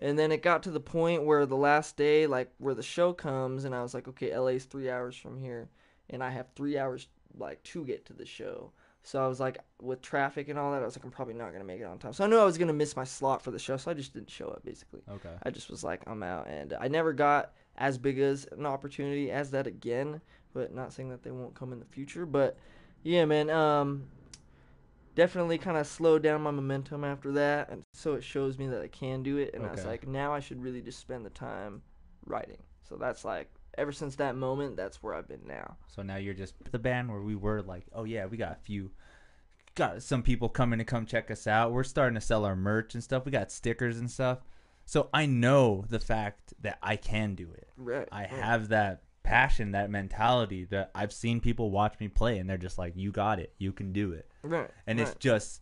And then it got to the point where the last day, like where the show comes, and I was like, okay, LA's three hours from here, and I have three hours like to get to the show. So I was like, with traffic and all that, I was like, I'm probably not gonna make it on time. So I knew I was gonna miss my slot for the show, so I just didn't show up basically. Okay. I just was like, I'm out, and I never got as big as an opportunity as that again. But not saying that they won't come in the future. But yeah, man, um, definitely kind of slowed down my momentum after that, and so it shows me that I can do it. And I was like, now I should really just spend the time writing. So that's like, ever since that moment, that's where I've been now. So now you're just the band where we were like, oh yeah, we got a few, got some people coming to come check us out. We're starting to sell our merch and stuff. We got stickers and stuff. So I know the fact that I can do it. Right. I right. have that passion, that mentality that I've seen people watch me play and they're just like, you got it, you can do it. Right. And it's just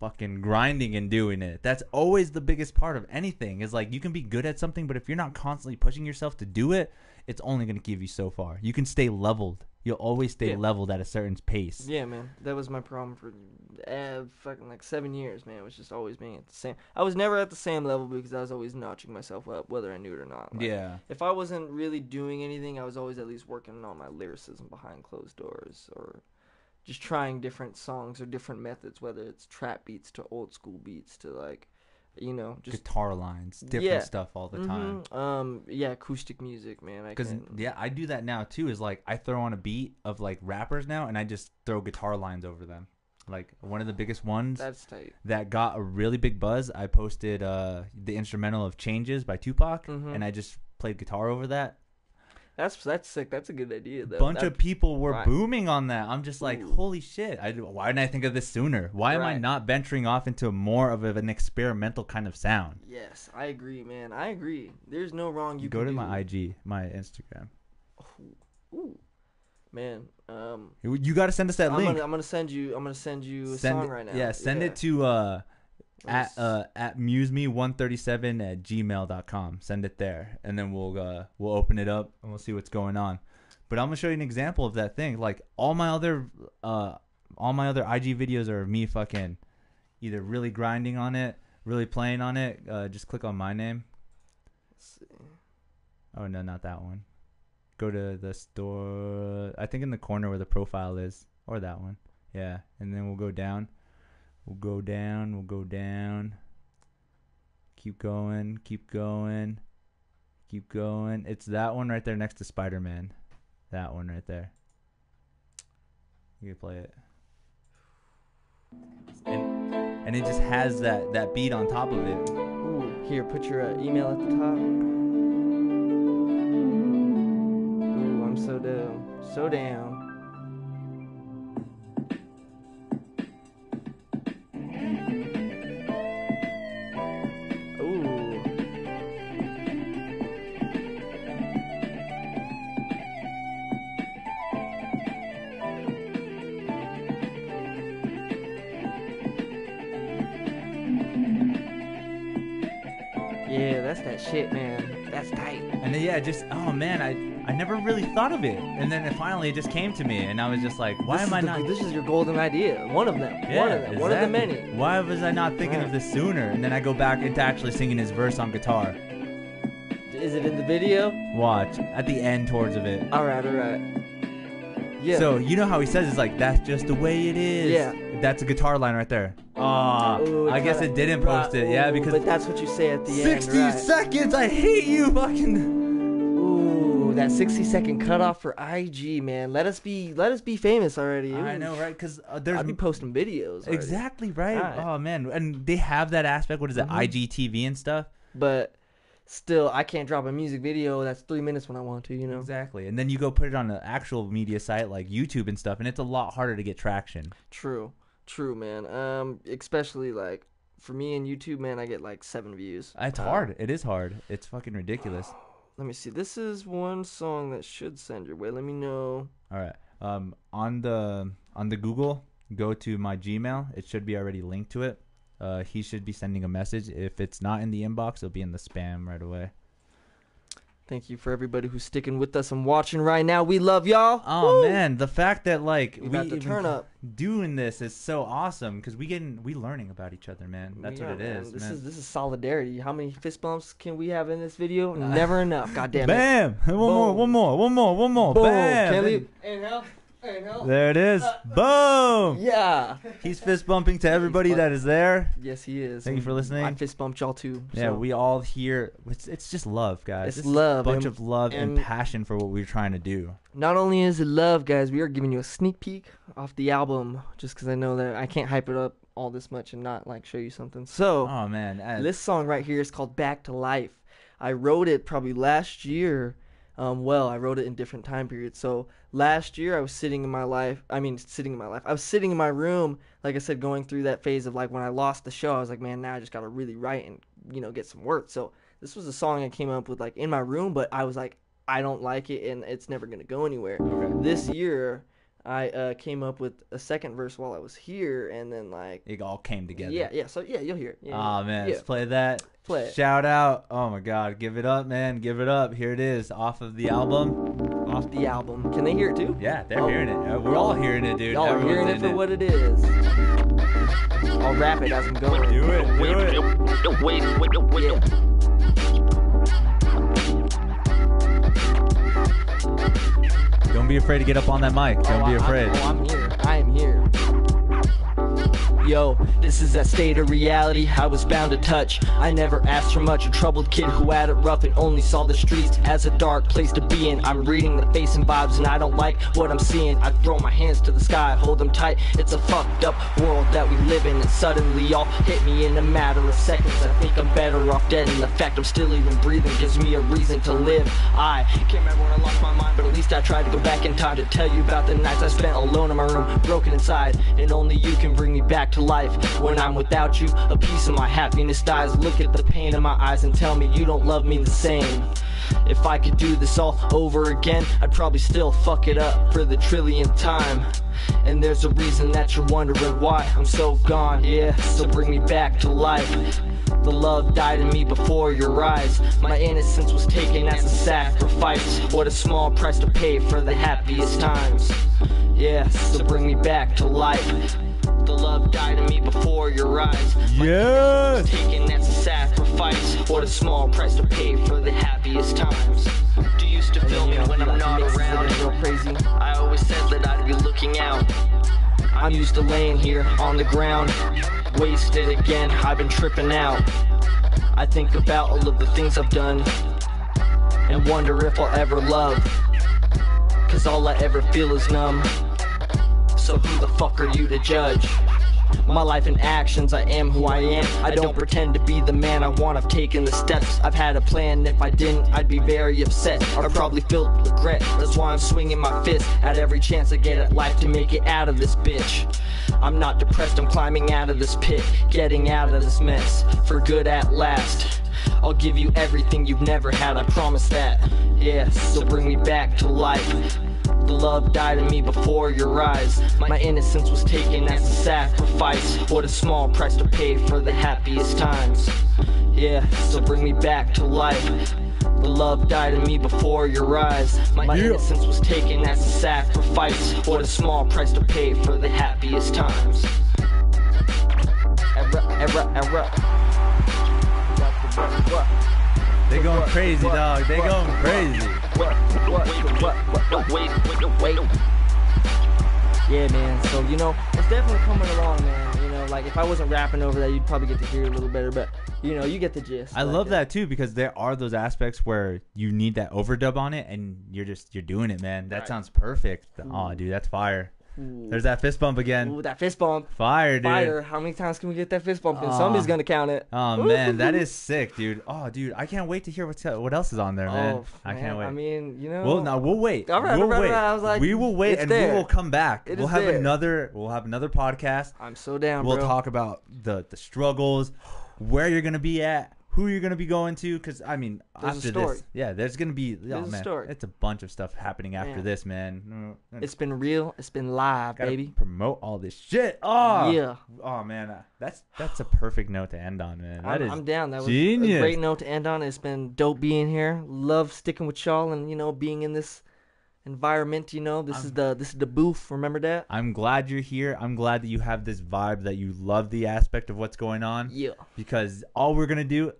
fucking grinding and doing it. That's always the biggest part of anything is like you can be good at something, but if you're not constantly pushing yourself to do it, it's only going to give you so far. You can stay leveled. You'll always stay Yeah. leveled at a certain pace. Yeah, man, that was my problem for uh, fucking like seven years, man. It was just always being at the same. I was never at the same level because I was always notching myself up, whether I knew it or not. Like, Yeah. If I wasn't really doing anything, I was always at least working on my lyricism behind closed doors, or just trying different songs or different methods, whether it's trap beats to old school beats to like, you know, just Guitar lines, different Yeah. stuff all the time. Mhm. Um, yeah, acoustic music, man. Because yeah, I do that now too. Is like I throw on a beat of like rappers now, and I just throw guitar lines over them. Like one of the biggest ones That's tight. that got a really big buzz. I posted uh, the instrumental of "Changes" by Tupac, Mhm. and I just played guitar over that. That's that's sick. That's a good idea, though. bunch That- of people were right. booming on that. I'm just like, Ooh. holy shit! I, why didn't I think of this sooner? Why am I Right. not venturing off into more of an experimental kind of sound? Yes, I agree, man. I agree. There's no wrong you Go can to do. my IG, my Instagram. Ooh, man. Um, You- You got to send us that I'm link. gonna I'm gonna send you I'm gonna send you a send song it, right now. Yeah, send it to uh, at uh, at museme137 at gmail.com. Send it there, and then we'll uh, we'll open it up and we'll see what's going on. But I'm gonna show you an example of that thing. Like all my other uh, all my other IG videos are me fucking either really grinding on it, really playing on it. Uh, just click on my name. Let's see. Oh no, not that one. Go to the store. I think in the corner where the profile is, or that one. Yeah, and then we'll go down. We'll go down. We'll go down. Keep going. Keep going. Keep going. It's that one right there next to Spider Man. That one right there. You can play it. And and it just has that that beat on top of it. Ooh, here, put your uh, email at the top. Ooh, I'm so down, so down. Shit, man. That's tight. And then yeah, just oh man, I I never really thought of it, and then it finally just came to me, and I was just like, why This am I the- not? This is your golden idea. One of them. yeah, one of them. One of the many. Why was I not thinking of this sooner? And then I go back into actually singing his verse on guitar. Is it in the video? Watch at the end towards of it. All right, all right. Yeah. So you know how he says it's like that's just the way it is. Yeah. That's a guitar line right there. Ah, Ooh, I guess it didn't right, post it. Yeah, because But that's what you say at the 60 end. right. seconds. I hate you, fucking. Ooh, that 60 second cutoff for IG, man. Let us be, let us be famous already. I know, right? Because uh, there's I'd be posting videos. already. exactly right. Alright. Oh man, and they have that aspect. What is it? Mhm. IGTV and stuff. But still, I can't drop a music video that's three minutes when I want to. You know. Exactly. And then you go put it on an actual media site like YouTube and stuff, and it's a lot harder to get traction. True. True, man. Um, especially like for me and YouTube, man, I get like seven views. It's Uh, hard. It is hard. It's fucking ridiculous. Let me see. This is one song that should send your way. Let me know. All right. Um, on the on the Google, go to my Gmail. It should be already linked to it. Uh, he should be sending a message. If it's not in the inbox, it'll be in the spam right away. Thank you for everybody who's sticking with us and watching right now. We love y'all. Oh Woo! man, the fact that like We got the turn up. doing this is so awesome because we getting we learning about each other, man. That's Yeah, what it man, is, This man. is this is solidarity. How many fist bumps can we have in this video? Never enough. God damn it. Bam! One more, one more, one more, one more. Boom. Bam! Can't leave. Inhale. There it is. Boom! Yeah. He's fist bumping to everybody that is there. Yes, he is. Thank you for listening. I fist bumped y'all too. Yeah, so. we all here. It's, it's just love, guys. It's is love, A bunch and- of love and, and- passion for what we're trying to do. Not only is it love, guys, we are giving you a sneak peek off the album, just because I know that I can't hype it up all this much and not like show you something. So Oh man, uh, this song right here is called "Back to Life." I wrote it probably last year. Um, well, I wrote it in different time periods. So last year I was sitting in my life. I mean, sitting in my life. I was sitting in my room, like I said, going through that phase of like when I lost the show. I was like, man, now I just gotta really write and you know get some work. So this was a song I came up with like in my room, but I was like, I don't like it and it's never gonna go anywhere. This year I uh, came up with a second verse while I was here, and then like it all came together. yeah, yeah. So yeah, you'll hear it. Yeah, Oh man, yeah. let's play that. Play it. Shout out. Oh my god, give it up, man. Give it up. Here it is off of the album. off the album. Can they hear it too? Yeah, they're Oh. hearing it. Uh, We're all hearing it, dude. Y'all are hearing it in for what it is. I'll rap it as I'm going. Do it. Do it. Wait, wait, wait, Yeah. Be afraid to get up on that mic. Don't Oh, be afraid. I, oh, I'm Yo, this is that state of reality I was bound to touch. I never asked for much, a troubled kid who had it rough and only saw the streets as a dark place to be in. I'm reading the face and vibes and I don't like what I'm seeing. I throw my hands to the sky, hold them tight. It's a fucked up world that we live in, and suddenly all hit me in a matter of seconds. I think I'm better off dead, and the fact I'm still even breathing gives me a reason to live. I can't remember when I lost my mind, but at least I tried to go back in time to tell you about the nights I spent alone in my room, broken inside, and only you can bring me back to life. When I'm without you, a piece of my happiness dies. Look at the pain in my eyes and tell me you don't love me the same. If I could do this all over again, I'd probably still fuck it up for the trillionth time. And there's a reason that you're wondering why I'm so gone, yeah. So bring me back to life. The love died in me before your eyes. My innocence was taken as a sacrifice. What a small price to pay for the happiest times. Yeah, so bring me back to life. The love died in me before your eyes. Yes. taken as a sacrifice. What a small price to pay for the happiest times. Do you still feel me when I'm not around? Crazy. I always said that I'd be looking out. I'm used to laying here on the ground, wasted again. I've been tripping out. I think about all of the things I've done and wonder if I'll ever love. Cause all I ever feel is numb. So who the fuck are you to judge? My life and actions, I am who I am. I don't pretend to be the man I want. I've taken the steps. I've had a plan. If I didn't, I'd be very upset. I'd probably feel regret. That's why I'm swinging my fist at every chance I get at life to make it out of this bitch. I'm not depressed. I'm climbing out of this pit, getting out of this mess for good at last. I'll give you everything you've never had. I promise that. Yeah, so bring me back to life. The love died in me before your eyes. My innocence was taken as a sacrifice. What a small price to pay for the happiest times. Yeah, so bring me back to life. The love died in me before your eyes. My Yeah. innocence was taken as a sacrifice. What a small price to pay for the happiest times. Era, era, era. They going crazy, dog. They going crazy. wait, wait, wait. Yeah, man. So you know, it's definitely coming along, man. You know, like if I wasn't rapping over that, you'd probably get to hear it a little better. But you know, you get the gist. I Like, love uh, that too because there are those aspects where you need that overdub on it, and you're just you're doing it, man. That Right. sounds perfect. Oh, dude, that's fire. Ooh. There's that fist bump again. Ooh, that fist bump. Fire, dude. Fire. How many times can we get that fist bump? And Aw. somebody's gonna count it. Oh man, that is sick, dude. Oh, dude, I can't wait to hear what's what else is on there, oh, man. Oh, I can't wait. I mean, you know. well, no, we'll wait. All right, we'll all right, wait. right. I was like, we will wait, and there. we will come back. It we'll have there. another. We'll have another podcast. I'm so down, we'll bro. talk about the the struggles, where you're gonna be at, who you're gonna be going to, because I mean, There's a after story. this, yeah, there's gonna be. Oh There's a man, story. it's a bunch of stuff happening after Man. this, man. Mm, It's been real. It's been live, gotta baby. promote all this shit. Oh Yeah. Oh man, uh, that's that's a perfect note to end on, man. That I'm, is I'm down. That was genius. a great note to end on. It's been dope being here. Love sticking with y'all and you know being in this environment. You know, this is the this is the booth. Remember that? I'm glad you're here. I'm glad that you have this vibe that you love the aspect of what's going on. Yeah. Because all we're gonna do,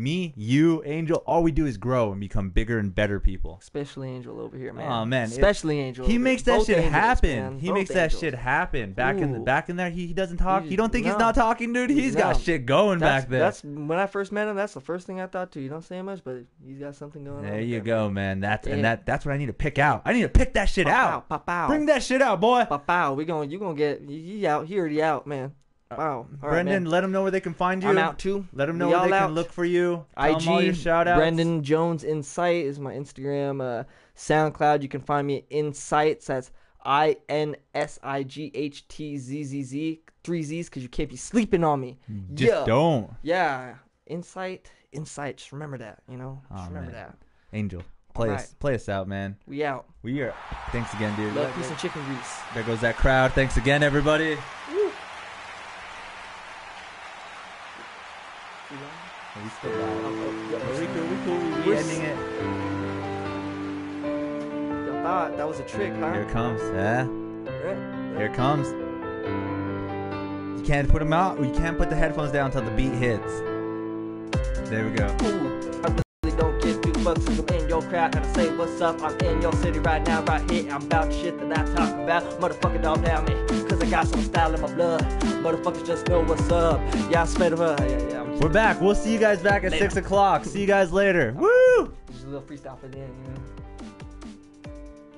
me, you, Angel, all we do is grow and become bigger and better people. Especially Angel over here, man. Oh man, it- Especially Angel. He makes that Both shit angels, happen. man. He Both makes that shit happen. Back in the back in there, he, he doesn't talk. He- You don't think he's not talking, dude? He's got shit going That's, back there. that's when I first met him. That's the first thing I thought too. You don't say much, but he's got something going on. There you go, man. That's Yeah. and that that's what I need to pick out. I need to pick that shit Pow, out. pow, pow. Bring that shit out, boy. Pow, pow. We going you gonna get you, you out. He already out, man. Wow. All right, Uh, Brendan, man. let them know where they can find you. I'm out too. Let them know We where they all can look for you. Tell 'em IG all your shout outs. Brendan Jones Insight is my Instagram. Uh, SoundCloud, you can find me at Insights. That's I N S I G H T Z Z Z. Three Z's because you can't be sleeping on me. Just yeah. don't. Yeah. Insight. Insight. Just remember that, you know? Just Aw, remember man. that. Angel, play us play us out, man. We out. We are thanks again, dude. Love, peace, and chicken grease. There goes that crowd. Thanks again, everybody. We still live. We cool, we cool. We We're ending it. Thought that was a trick, huh? Here it comes. Yeah. Right? Here it comes. You can't put them out. You can't put the headphones down until the beat hits. There we go. Ooh, I really don't give fucks if I'm in your crowd and I say what's up. I'm in your city right now, right here. I'm about shit that I talk about. Motherfucker don't doubt me, cause I got some style in my blood. Motherfuckers just know what's up. Yeah, I up. Yeah, yeah, We're back. We'll see you guys back at Later. six o'clock. See you guys later. Woo! just a little freestyle for the end, you know.